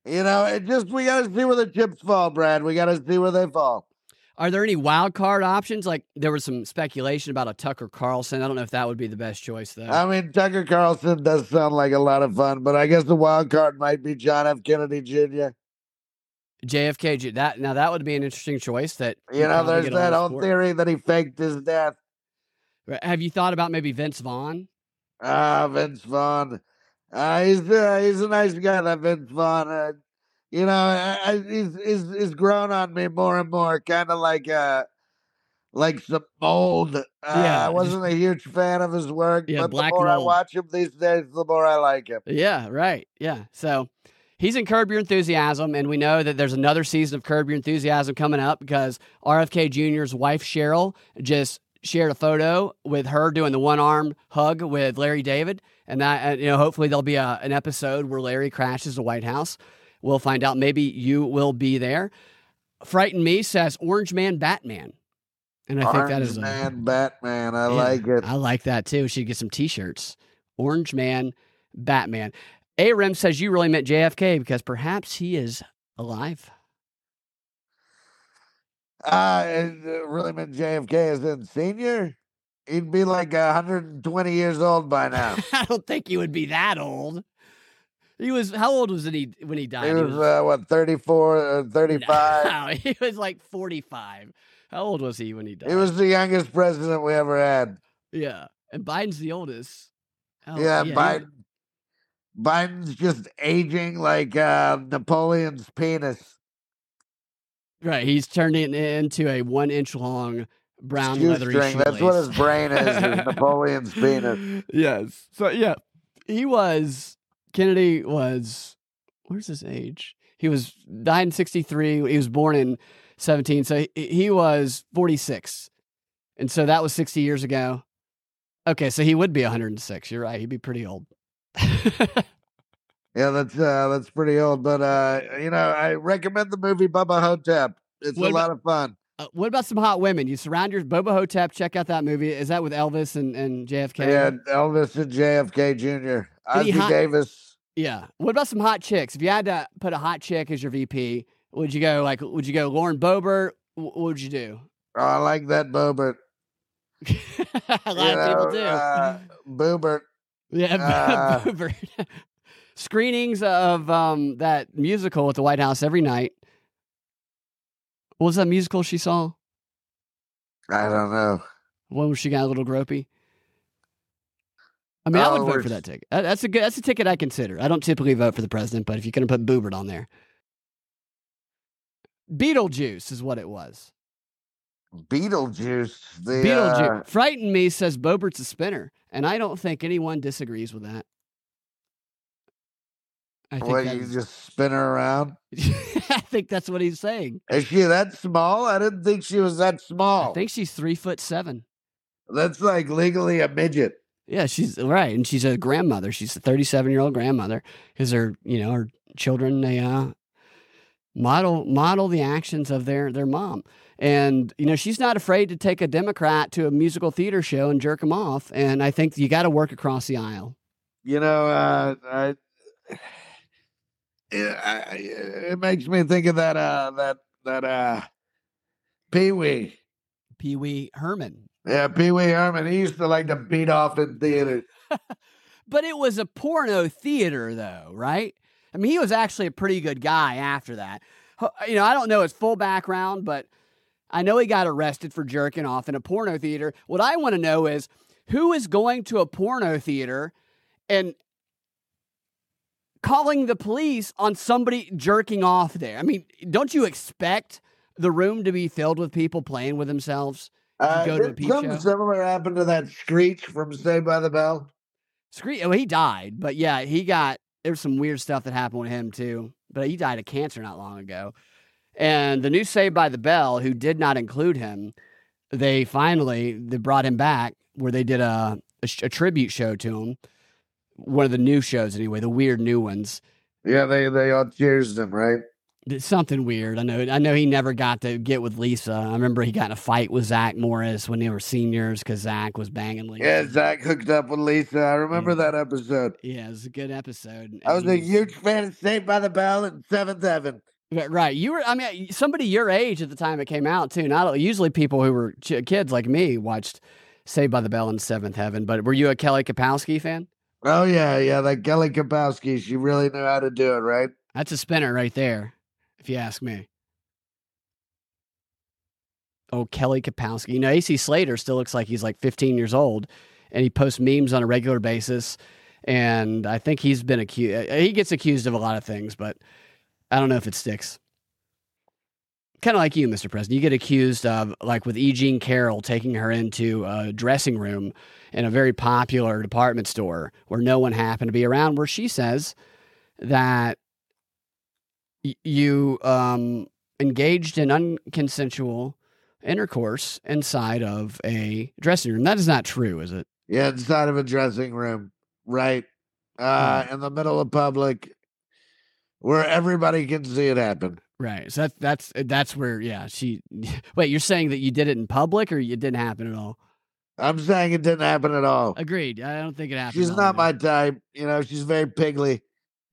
You know, it just we gotta see where the chips fall, Brad. We gotta see where they fall. Are there any wild card options? Like there was some speculation about a Tucker Carlson. I don't know if that would be the best choice though. I mean Tucker Carlson does sound like a lot of fun, but I guess the wild card might be John F. Kennedy Jr. JFK. That now that would be an interesting choice. That You know, there's get a lot that whole theory that he faked his death. Have you thought about maybe Vince Vaughn? Ah, Vince Vaughn. Uh, he's uh, he's a nice guy, that Vince Vaughn. Uh, you know, I, I, he's, he's he's grown on me more and more, kind of like uh like some mold. Uh, Yeah, I wasn't a huge fan of his work, Yeah, but the more I watch him these days, the more I like him. Yeah, right. Yeah. So he's in Curb Your Enthusiasm, and we know that there's another season of Curb Your Enthusiasm coming up because RFK Jr.'s wife, Cheryl, just shared a photo with her doing the one arm hug with Larry David. And that, uh, you know, hopefully there'll be a, an episode where Larry crashes the White House. We'll find out. Maybe you will be there. Frighten Me says Orange Man Batman. And I think that is Orange is a, Batman. I Yeah, like it. I like that too. We should get some t-shirts. Orange Man, Batman. Arim says you really meant JFK because perhaps he is alive. Uh, uh, really meant JFK as in senior. He'd be like 120 years old by now. I don't think he would be that old. He was how old was he when he died? He was uh, what 34 or 35. No, he was like 45. How old was he when he died? He was the youngest president we ever had. yeah. And Biden's the oldest. How- yeah, he- Biden. Biden's just aging like uh, Napoleon's penis. right. He's turning into a one inch long brown leathery Shoestring. That's what his brain is. is Napoleon's penis. Yes. So yeah, he was Kennedy was where's his age? He was died in sixty three. He was born in seventeen, so he, he was forty six, and so that was sixty years ago. Okay, so he would be one hundred and six. You're right. He'd be pretty old. Yeah, that's uh, that's pretty old, but uh, you know, I recommend the movie Bubba Ho-Tep. It's What a lot of fun. Uh, what about some hot women? You surround your Bubba Ho-Tep. Check out that movie. Is that with Elvis and, and JFK? Yeah, Elvis and JFK Jr. Any Ossie hot- Davis. Yeah. What about some hot chicks? If you had to put a hot chick as your VP, would you go like? Would you go Lauren Boebert? What would you do? Oh, I like that Boobert. a lot of people do. Uh, Boobert. yeah, uh, Boebert. Screenings of um, that musical at the White House every night. What was that musical she saw? I don't know. When was she got a little gropey? I mean, I would Oh, vote for that ticket. That's a good. That's a ticket I consider. I don't typically vote for the president, but if you're to put Boobert on there, Beetlejuice is what it was. Beetlejuice. The Beetlejuice. uh, Frighten me says Bobert's a spinner, and I don't think anyone disagrees with that. I think, what you just spin her around? I think that's what he's saying. Is she that small? I didn't think she was that small. I think she's three foot seven. That's like legally a midget. Yeah, she's right, and she's a grandmother. She's a thirty-seven year old grandmother because her, you know, her children they uh, model model the actions of their their mom, and you know she's not afraid to take a Democrat to a musical theater show and jerk him off. And I think you got to work across the aisle. You know, uh, I, it, I, it makes me think of that uh, that that uh, Pee Wee. Pee Wee Herman, Yeah, Pee Wee Herman. He used to like to beat off in theaters. but it was a porno theater, though, right? I mean, he was actually a pretty good guy after that. You know, I don't know his full background, but I know he got arrested for jerking off in a porno theater. What I want to know is who is going to a porno theater and calling the police on somebody jerking off there? I mean, don't you expect the room to be filled with people playing with themselves? Uh, go to a peep something show? similar happened to that Screech from Saved by the Bell. Screech, well, he died, but yeah, he got there was some weird stuff that happened with him too. But he died of cancer not long ago. And the new Saved by the Bell, who did not include him, they finally they brought him back where they did a a, a tribute show to him. One of the new shows, anyway, the weird new ones. Yeah, they they all cheersed him, right? It's something weird. I know. I know he never got to get with Lisa. I remember he got in a fight with Zach Morris when they were seniors because Zach was banging Lisa. Yeah, Zach hooked up with Lisa. I remember Yeah. that episode. Yeah, it was a good episode. I was and a huge fan of Saved by the Bell and Seventh Heaven. Right, right. You were, I mean, somebody your age at the time it came out too. Not usually people who were ch- kids like me watched Saved by the Bell and Seventh Heaven. But were you a Kelly Kapowski fan? Oh yeah, yeah, that Kelly Kapowski. She really knew how to do it, right? That's a spinner right there, if you ask me. Oh, Kelly Kapowski. You know, AC Slater still looks like he's like 15 years old, and he posts memes on a regular basis. And I think he's been accused. Uh, he gets accused of a lot of things, but I don't know if it sticks. Kind of like you, Mr. President. You get accused of, like with E. Jean Carroll, taking her into a dressing room in a very popular department store where no one happened to be around, where she says that y- you um, engaged in unconsensual intercourse inside of a dressing room. That is not true, is it? Yeah, inside of a dressing room, right? Uh, in the middle of public, where everybody can see it happen. Right. So that's that's that's where yeah, she Wait, you're saying that you did it in public or it didn't happen at all? I'm saying it didn't happen at all. Agreed. I don't think it happened. She's not my type. You know, she's very pigly.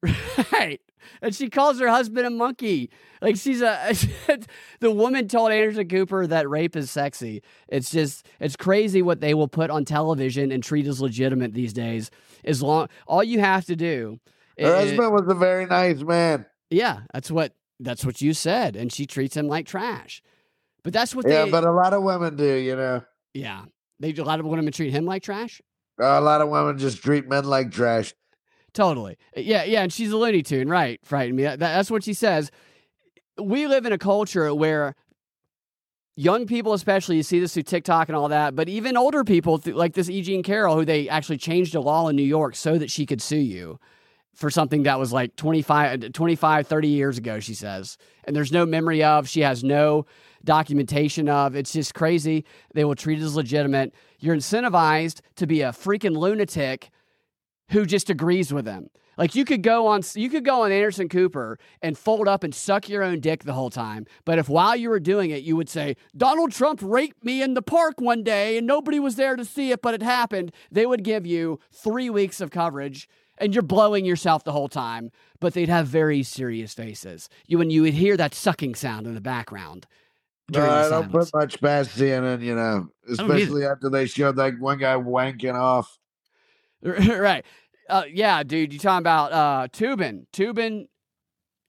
Right. And she calls her husband a monkey. Like she's a the woman told Anderson Cooper that rape is sexy. It's just it's crazy what they will put on television and treat as legitimate these days. As long all you have to do Her is- husband was a very nice man. Yeah, that's what that's what you said, and she treats him like trash. But that's what Yeah, they. Yeah, but a lot of women do. You know, yeah, they a lot of women treat him like trash. a lot of women just treat men like trash. Totally. Uh, yeah, yeah, and she's a Looney Tune, right? Frighten me. Uh, that, that's what she says. We live in a culture where young people, especially, you see this through TikTok and all that, but even older people, like this E. Jean Carroll, who they actually changed a law in New York so that she could sue you for something that was like 25, 25 30 years ago, she says. And there's no memory of, she has no documentation of. It's just crazy. They will treat it as legitimate. You're incentivized to be a freaking lunatic who just agrees with them. Like you could go on you could go on Anderson Cooper and fold up and suck your own dick the whole time. But if while you were doing it you would say, Donald Trump raped me in the park one day and nobody was there to see it, but it happened, they would give you three weeks of coverage and you're blowing yourself the whole time. But they'd have very serious faces. You and you would hear that sucking sound in the background. No, during the I don't silence. put much past CNN. You know, especially after they showed like one guy wanking off. right. Uh, yeah, dude, you talking about uh Toobin. Toobin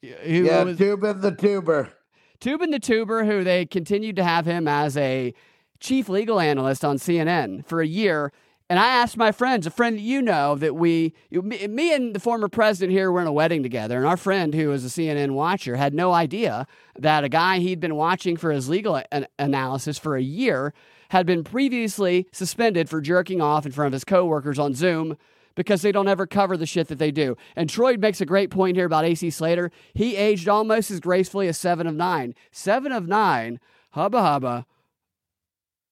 who yeah, was Toobin the tuber. Toobin the Tuber, who they continued to have him as a chief legal analyst on CNN for a year. And I asked my friends, a friend that you know, that we, me, and the former president here were in a wedding together, and our friend, who was a CNN watcher, had no idea that a guy he'd been watching for his legal an- analysis for a year had been previously suspended for jerking off in front of his coworkers on Zoom because they don't ever cover the shit that they do. And Troy makes a great point here about AC Slater. He aged almost as gracefully as Seven of Nine. Seven of Nine, hubba hubba.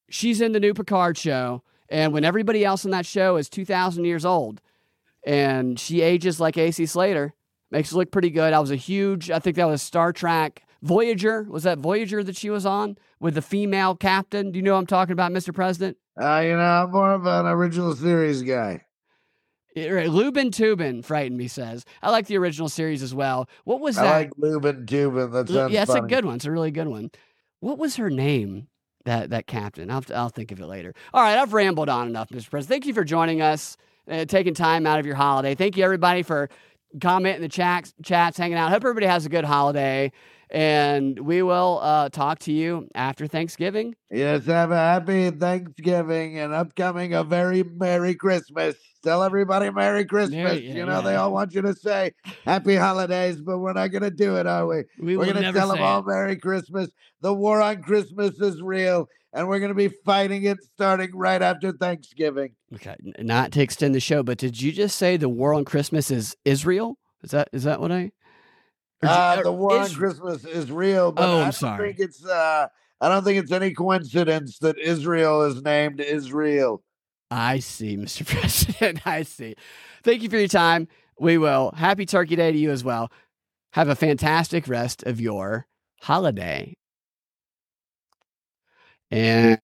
She's in the new Picard show, and when everybody else in that show is two thousand years old, and she ages like AC Slater, makes it look pretty good. I was a huge. I think that was Star Trek Voyager. Was that Voyager that she was on with the female captain? Do you know what I'm talking about, Mr. President? Uh, you know, I'm more of an original series guy. Right. Lubin Toobin frightened me. Says I like the original series as well. What was I that? I like Lubin Toobin. That Lu- sounds yeah, it's a good one. It's a really good one. What was her name? That that captain. I'll I'll think of it later. All right, I've rambled on enough, Mr. President. Thank you for joining us, uh, taking time out of your holiday. Thank you everybody for commenting in the chats, chats, hanging out. Hope everybody has a good holiday, and we will uh, talk to you after Thanksgiving. Yes, have a happy Thanksgiving and upcoming a very Merry Christmas. Tell everybody Merry Christmas. yeah, you know, yeah. they all want you to say Happy Holidays, but we're not going to do it, are we? We We're going to tell them say all it. Merry Christmas. The war on Christmas is real, and we're going to be fighting it starting right after Thanksgiving. Okay, not to extend the show, but did you just say the war on Christmas is Israel? Is that is that what I? Uh, the war on Christmas is real, but Oh, I I'm don't sorry. think it's. Uh, I don't think it's any coincidence that Israel is named Israel. I see, Mr. President. I see. Thank you for your time. We will. Happy Turkey Day to you as well. Have a fantastic rest of your holiday. And